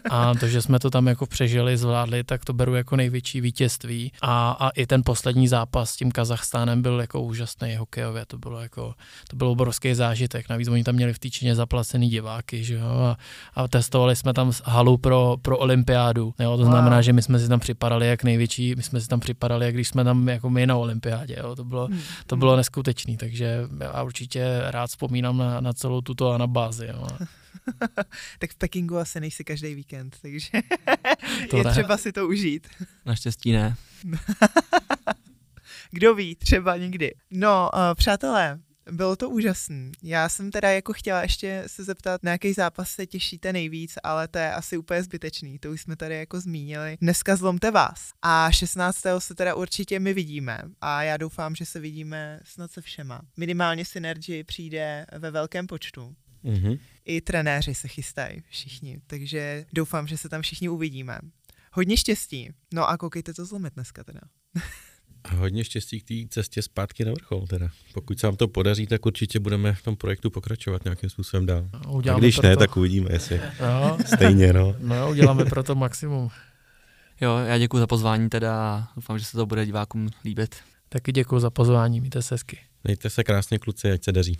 A to, že jsme to tam jako přežili, zvládli, tak to beru jako největší vítězství. A, a i ten poslední zápas s tím Kazachstánem byl jako úžasný hokejově. To bylo jako, to byl obrovský zážitek. Navíc oni tam měli v Týčině zaplacený diváky, že jo, a, a testovali jsme tam halu pro, pro olympiádu. Jo, to znamená, wow. že my jsme si tam připadali jak největší, my jsme si tam připadali, jak když jsme tam jako my na olympiádě. Jo. To bylo, hmm. to bylo neskutečný, takže já určitě rád vzpomínám na, na celou tuto anabázi. Jo. tak v Pekingu asi nejsi každý víkend, takže to je ne. třeba si to užít. Naštěstí ne. Kdo ví, třeba někdy. No, uh, přátelé, bylo to úžasný. Já jsem teda jako chtěla ještě se zeptat, na jaký zápas se těšíte nejvíc, ale to je asi úplně zbytečný, to už jsme tady jako zmínili. Dneska zlomte vás. A 16. se teda určitě my vidíme a já doufám, že se vidíme snad se všema. Minimálně Synergy přijde ve velkém počtu. Mm-hmm. I trenéři se chystají všichni, takže doufám, že se tam všichni uvidíme. Hodně štěstí. No a koukejte to zlomit dneska teda. A hodně štěstí k té cestě zpátky na vrchol teda. Pokud se vám to podaří, tak určitě budeme v tom projektu pokračovat nějakým způsobem dál. A když proto... ne, tak uvidíme, jestli no. stejně. No. no, uděláme pro to maximum. Jo, já děkuji za pozvání teda doufám, že se to bude divákům líbit. Taky děkuji za pozvání, mějte se hezky. Mějte se krásně kluci, ať se daří.